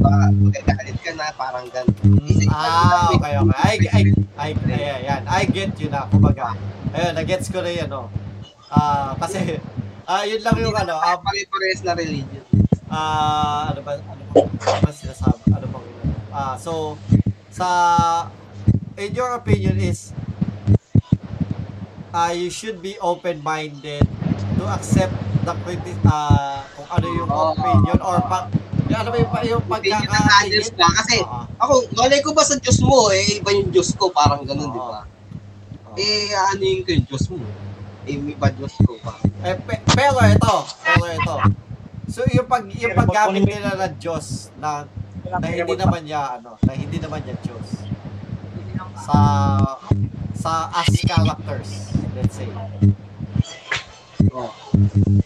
ba, magkakalit ka na, parang ganun. Isa- Ah, okay, okay. I, I, I, ayan, ayan. I get you na, kumbaga. Ayun, na-gets ko na yan, no. Ah, kasi, ah, yun lang yung ano, ah, pare-pares na religion. ah, ano ba, ano ba, ano ba sinasabi, ano bang, ah, so, sa, in your opinion is, ah, you should be open-minded to accept the criti ah, kung ano yung Oo. opinion or pa, yung ano ba yung, yung pagkakatingin. ba? Kasi Oo. ako, malay ko ba sa Diyos mo eh, iba yung Diyos ko, parang ganun, Oo. di ba? Oo. Eh, ano yung yung Diyos mo? Eh, may ba Diyos ko pa? Eh, pe- pero ito, pero ito. So yung pag yung paggamit nila ng Diyos na na hindi naman niya ano, na hindi naman niya Diyos. Sa sa as characters, let's say. Oh.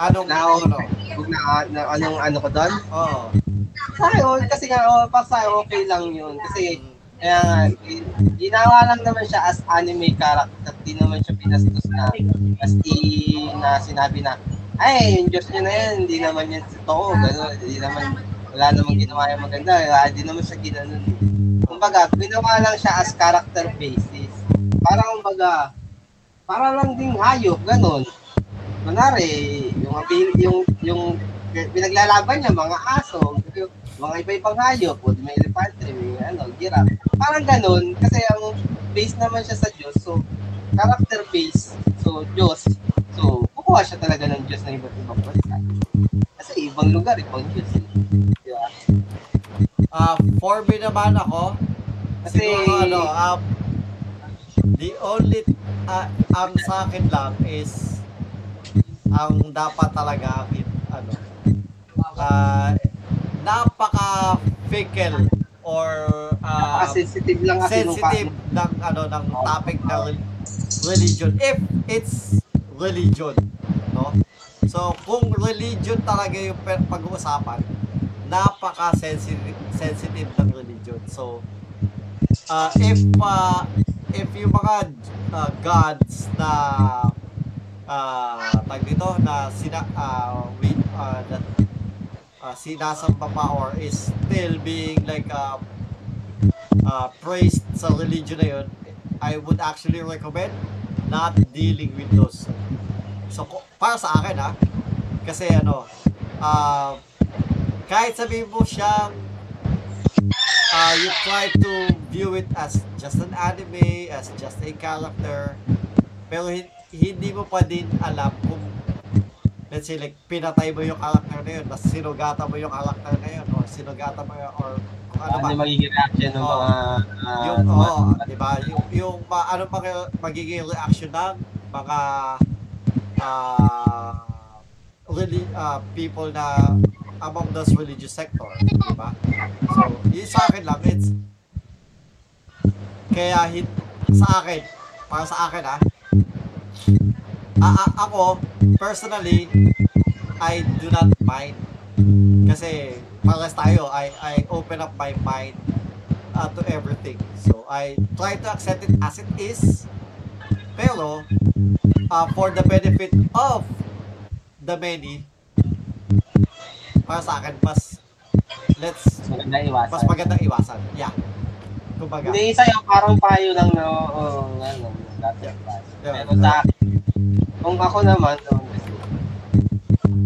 Anong Na, ano? Huwag na, na, anong ano ko doon? Oo. Sa akin, oh, kasi nga, oh, para sa okay lang yun. Kasi, kaya nga, ginawa lang naman siya as anime character. Di naman siya pinastos na, as i, na sinabi na, ay, yung Diyos niya na yan, hindi naman yan totoo, gano'n. Hindi naman, wala namang ginawa yung maganda. Hindi naman siya ginanon. Kumbaga, ginawa lang siya as character basis. Parang, kumbaga, para lang ding hayop, gano'n. Kunwari, yung, abil- yung, yung pinaglalaban niya, mga aso, yung mga iba-ibang hayop, o may elepante, may ano, giraffe. Parang ganun, kasi ang base naman siya sa Diyos, so, character base, so, Diyos, so, kukuha siya talaga ng Diyos na iba't ibang bansa. Kasi ibang lugar, ibang Diyos. Eh. Di ba? Ah, for me naman ako, Kasi- siguro ano, um, the only ah, ang sa akin lang is ang dapat talaga ano ah, napaka fickle or ah, Napaka-sensitive lang kasi sensitive ng ano ng topic ng rel- religion if it's religion no? So kung religion talaga yung pag-uusapan napaka sensitive sensitive ng religion. So uh, if uh, if yung mga uh, gods na uh, tag dito na sina uh, we, uh, that uh, sinasamba pa or is still being like um, uh, praised sa religion na yun, I would actually recommend not dealing with those. So, para sa akin ha, kasi ano, uh, kahit sabihin mo siyang uh, you try to view it as just an anime, as just a character, pero hin- hindi mo pa din alam kung let's say like pinatay mo yung character na yun, tapos sinugatan mo yung character na yun, or sinugatan mo yun, or kung ano ano ba. yung magiging reaction ng mga ah, yung, mga- oo, di ba? Yung, yung ma, ano pa magiging reaction ng mga ah really, ah, people na among those religious sector, di ba? So, yun sa akin lang, it's kaya hin, sa akin, para sa akin ah, a- a- ako, personally, I do not mind. Kasi, pares tayo, I, I open up my mind uh, to everything. So, I try to accept it as it is. Pero, uh, for the benefit of the many, para sa akin, mas, let's, maganda iwasan. mas magandang iwasan. Yeah. Kumbaga. Hindi, sa'yo parang payo lang na, oo, ano, dati Yeah. Pero sa akin, kung ako naman, no,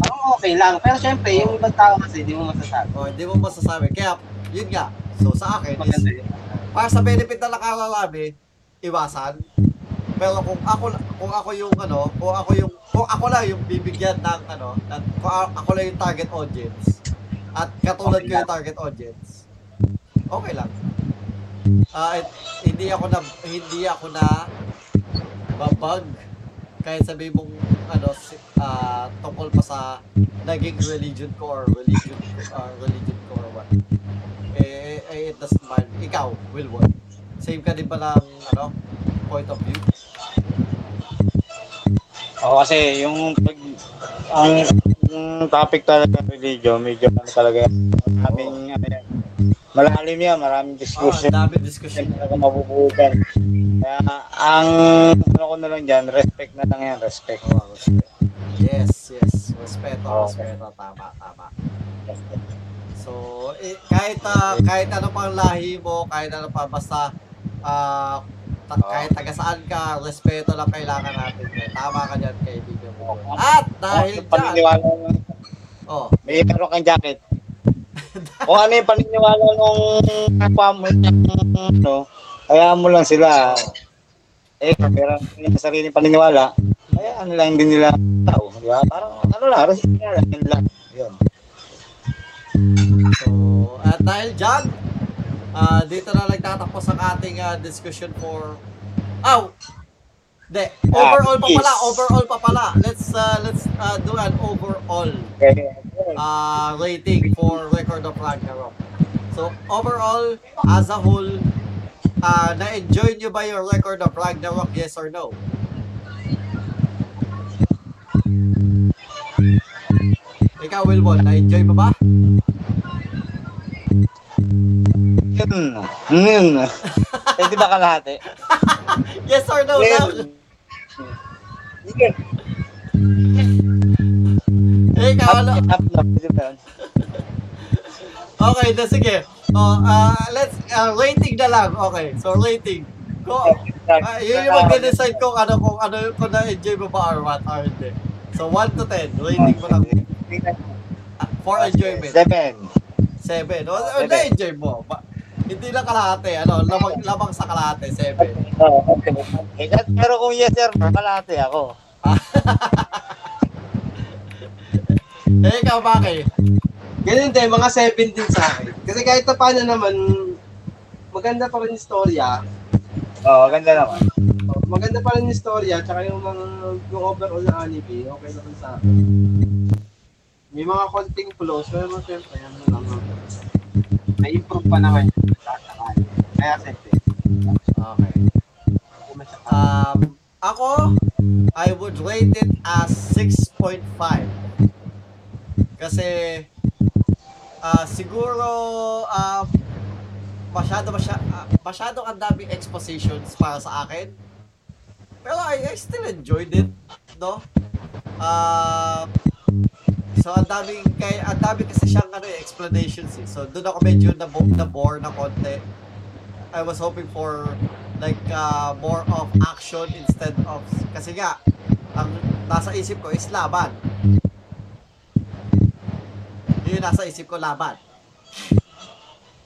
parang okay lang. Pero syempre, yung ibang tao kasi, di mo masasabi. O, hindi mo masasabi. Kaya, yun nga. So, sa akin, is, Maganda yun. para sa benefit na nakalalabi, iwasan. Pero kung ako kung ako yung ano, kung ako yung kung ako lang yung bibigyan ng ano, ng, kung ako lang yung target audience at katulad ko yung target audience. Okay lang. Ah, et- hindi ako na hindi ako na babag kahit sabi mong ano ah, tungkol pa sa naging religion ko or religion uh, religion ko or what eh, eh, it doesn't matter. Ikaw, Wilwon. Same ka din ba ng, ano, point of view? Oo, kasi yung pag ang yung topic talaga religion, medyo ano talaga, ano yan, malalim yan, maraming Oh, discussion. dami discussion. talaga mabubukan. Kaya ang ano ko na lang dyan, respect na lang yan, respect. Oh, respect. Yes, yes. Respeto, Okay. respeto. Tama, tama. So, eh, kahit ah, kahit ano pang lahi mo, kahit ano pa, basta ah, ta- kahit taga saan ka, respeto lang kailangan natin. Eh. Tama ka dyan, kaibigan mo. At dahil Yung dyan, paniniwala mo, oh, may meron kang jacket, kung ano yung paniniwala nung ano, kaya mo lang sila. Eh, pero yung sariling paniniwala, kaya ano lang din nila tao, di? Parang ano lang, respect nila, yun lang. Yun. So, at dahil dyan, ah, dito na nagtatapos ang ating ah, discussion for... Aw! Hindi, overall pa pala, yes. overall pa pala. Let's uh, let's uh, do an overall uh, rating for Record of Ragnarok. So, overall, as a whole, uh, na-enjoy nyo ba yung Record of Ragnarok, yes or no? Ikaw, Wilbon, na-enjoy mo ba? Yun. Yun. Eh, di ba kalahati? Yes or no? Now? Yun. Eh, ikaw, ano? Okay, na sige. Oh, ah, let's ah, rating na lang. Okay. So rating. Ko ah, yun yung mag-decide kung ano kung ano kung na-enjoy mo ba or what or hindi. So 1 to 10, rating mo lang Ah, for enjoyment. Seven. 7. O, o Seven. na-enjoy mo. Ba, hindi lang kalahati, ano, lamang, lamang sa kalahati, 7. Oo, okay. Eh, Pero kung yes sir, kalahati ako. Eh, ikaw, bakit? Ganun din, mga 7 din sa akin. Kasi kahit na paano naman, maganda pa rin yung storya. Oo, ganda naman. Maganda pa rin yung storya, tsaka yung mga yung overall na anime, okay naman sa akin. May mga konting flaws, pero naman syempre, ano lang. May improve pa naman yun. Kaya 7. Okay. Um, ako, I would rate it as 6.5. Kasi, ah siguro, um, masyado, masyado, masyado ang daming expositions para sa akin. Pero I, I still enjoyed it, no? Ah, so ang daming kay ang dami kasi siyang ano eh, explanations eh. So doon ako medyo na na bore na konti. I was hoping for like uh, more of action instead of kasi nga ang nasa isip ko is laban. Yun yung nasa isip ko laban.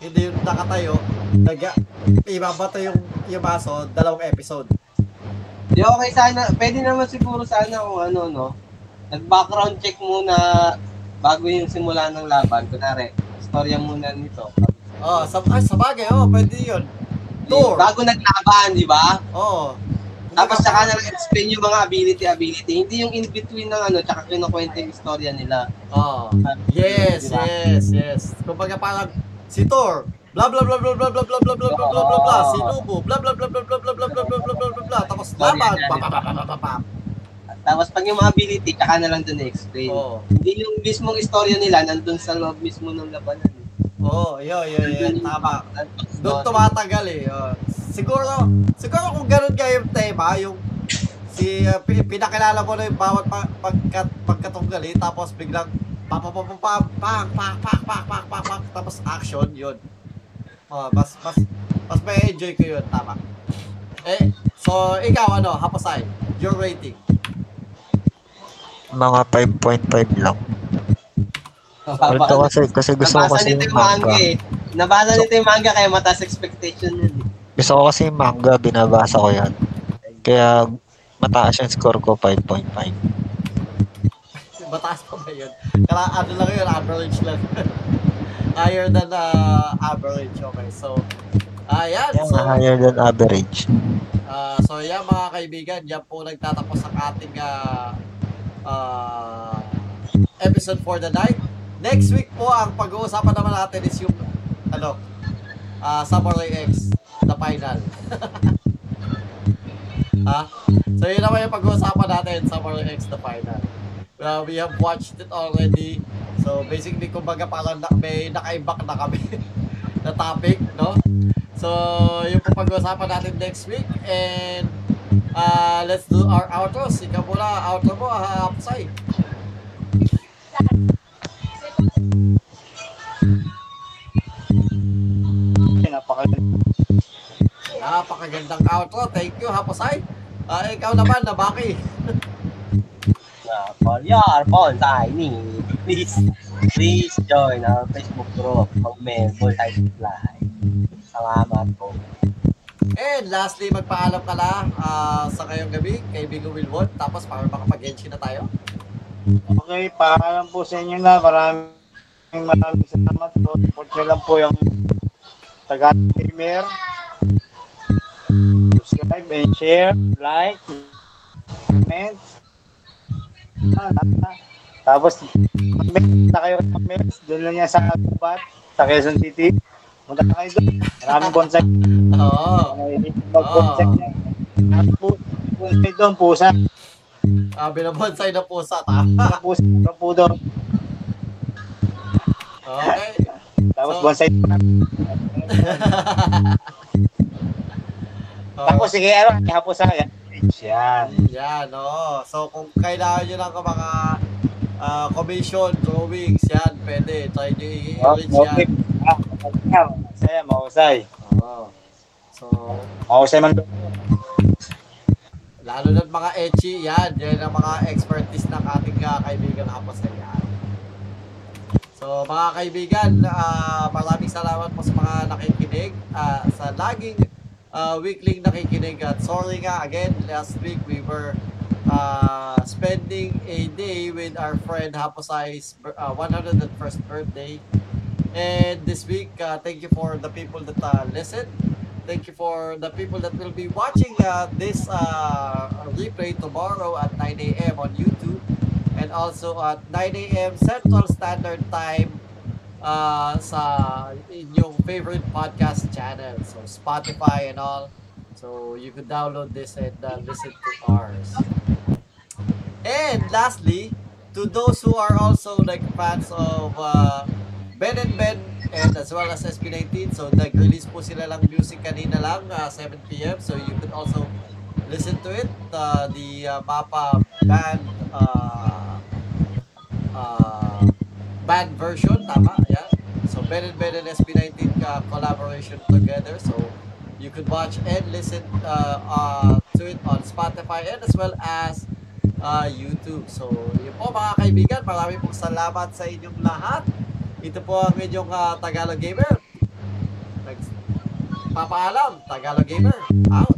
Hindi yung nakatayo, nag ibabato yung yung baso, dalawang episode. Di okay sana, pwede naman siguro sana kung ano, no? Nag-background check muna bago yung simula ng laban. Kunwari, storya muna nito. Oh, sa ay, sa bagay, oh, pwede yun. Tour. Bago naglaban, di ba? Oo. Tapos saka na explain yung mga ability, ability. Hindi yung in-between ng ano, tsaka kinukwento yung istorya nila. Oh. Yes, Diba? yes, yes. Kumbaga parang si Thor, blah blah blah blah blah blah blah blah blah blah blah blah blah si Lubo, blah blah blah blah blah blah blah blah blah blah blah blah blah tapos laban, pa pa pa pa pa pa. Tapos pag yung mga ability, tsaka na lang doon na-explain. Oo. Hindi yung mismong istorya nila nandun sa loob mismo ng labanan. Oo, oh, yo, yo, yo, tama. Doon tumatagal eh. Siguro, siguro kung ganun kayo yung tema, yung si uh, pinakilala ko na yung bawat pag, pagkat, pagkatunggal eh, tapos biglang papapapapang, pak, pak, pak, pak, pak, pak, pak, tapos action, yun. Oh, mas, mas, mas may enjoy ko yun, tama. Eh, so, ikaw, ano, hapasay, your rating. Mga 5.5 lang. Ito kasi, kasi gusto ko kasi yung manga eh. Nabasa nito yung manga kaya mataas expectation yun. eh. Gusto ko kasi yung manga, binabasa ko yan. Kaya mataas yung score ko, 5.5. Mataas pa ba yun? Kala ano lang yun, average lang. Higher than uh, average. Okay, so ayan. Yan, so, higher than average. Ah, so yan mga kaibigan, yan po nagtatapos ang ating ah, ah, episode for the night. Next week po, ang pag-uusapan naman natin is yung ano, ah, Samurai X, the final. ha? So yun naman yung pag-uusapan natin, Samurai X, the final. Well, we have watched it already. So basically, kumbaga parang na, may nakaimbak na kami na topic, no? So, yun po pag-uusapan natin next week. And, uh, let's do our outros. Ikaw muna, outro mo, ha, Apsay. Napakaganda. Napakagandang outro. Thank you, Hapasay. Ah, ikaw naman, Nabaki. For your bonsai needs. Please, please join our Facebook group, Mag-member tayo supply. Salamat po. And lastly, magpaalam ka lang ah, sa ngayong gabi, kaibigan Wilwon. Tapos para makapag-genshin na tayo. Okay, paalam po sa inyo na. Maraming maraming salamat po. Support nyo lang po yung taga gamer. Subscribe and share, like, comment. Tapos, comment na kayo comments. Doon lang yan sa Gubat, sa Quezon City. Punta na kayo doon. Maraming bonsai. Oo. Mag-bonsai na. Bonsai doon, pusa. Ah, binabonsay na pusa, tama. Pusa, po doon. Okay. Tapos So- bonsai Tapos sige, ano, hapos sa akin. Yan. Yan, oo. So, kung kailangan nyo ng mga ah, commission, drawings, yan, pwede. Try nyo i-arrange Okay. yan. Masaya, mahusay. Oo. So, Mahusay man doon. lalo na mga etchy, yan. Yan ang mga expertise ng ating ah, kaibigan hapos na yan. So, mga kaibigan, ah, maraming salamat po sa mga nakikinig, ah, sa laging uh, weekly nakikinig. At sorry nga, again, last week we were uh, spending a day with our friend Haposai's uh, 101st birthday. And this week, uh, thank you for the people that uh, listen. Thank you for the people that will be watching uh, this uh, replay tomorrow at 9 a.m. on YouTube and also at 9 a.m. Central Standard Time uh, sa inyong favorite podcast channel. So Spotify and all. So you could download this and uh, listen to ours. And lastly, to those who are also like fans of uh, Ben and Ben and as well as SB19, so nag-release po sila lang music kanina lang, uh, 7 p.m. So you could also listen to it. Uh, the uh, Mapa band uh, uh, band version, tama, yeah. So Ben and Ben and SB19 uh, collaboration together. So you could watch and listen uh, uh, to it on Spotify and as well as uh, YouTube. So, yun po mga kaibigan, maraming pong salamat sa inyong lahat. Ito po ang inyong uh, Tagalog Gamer. Nagpapaalam, Tagalog Gamer. Out.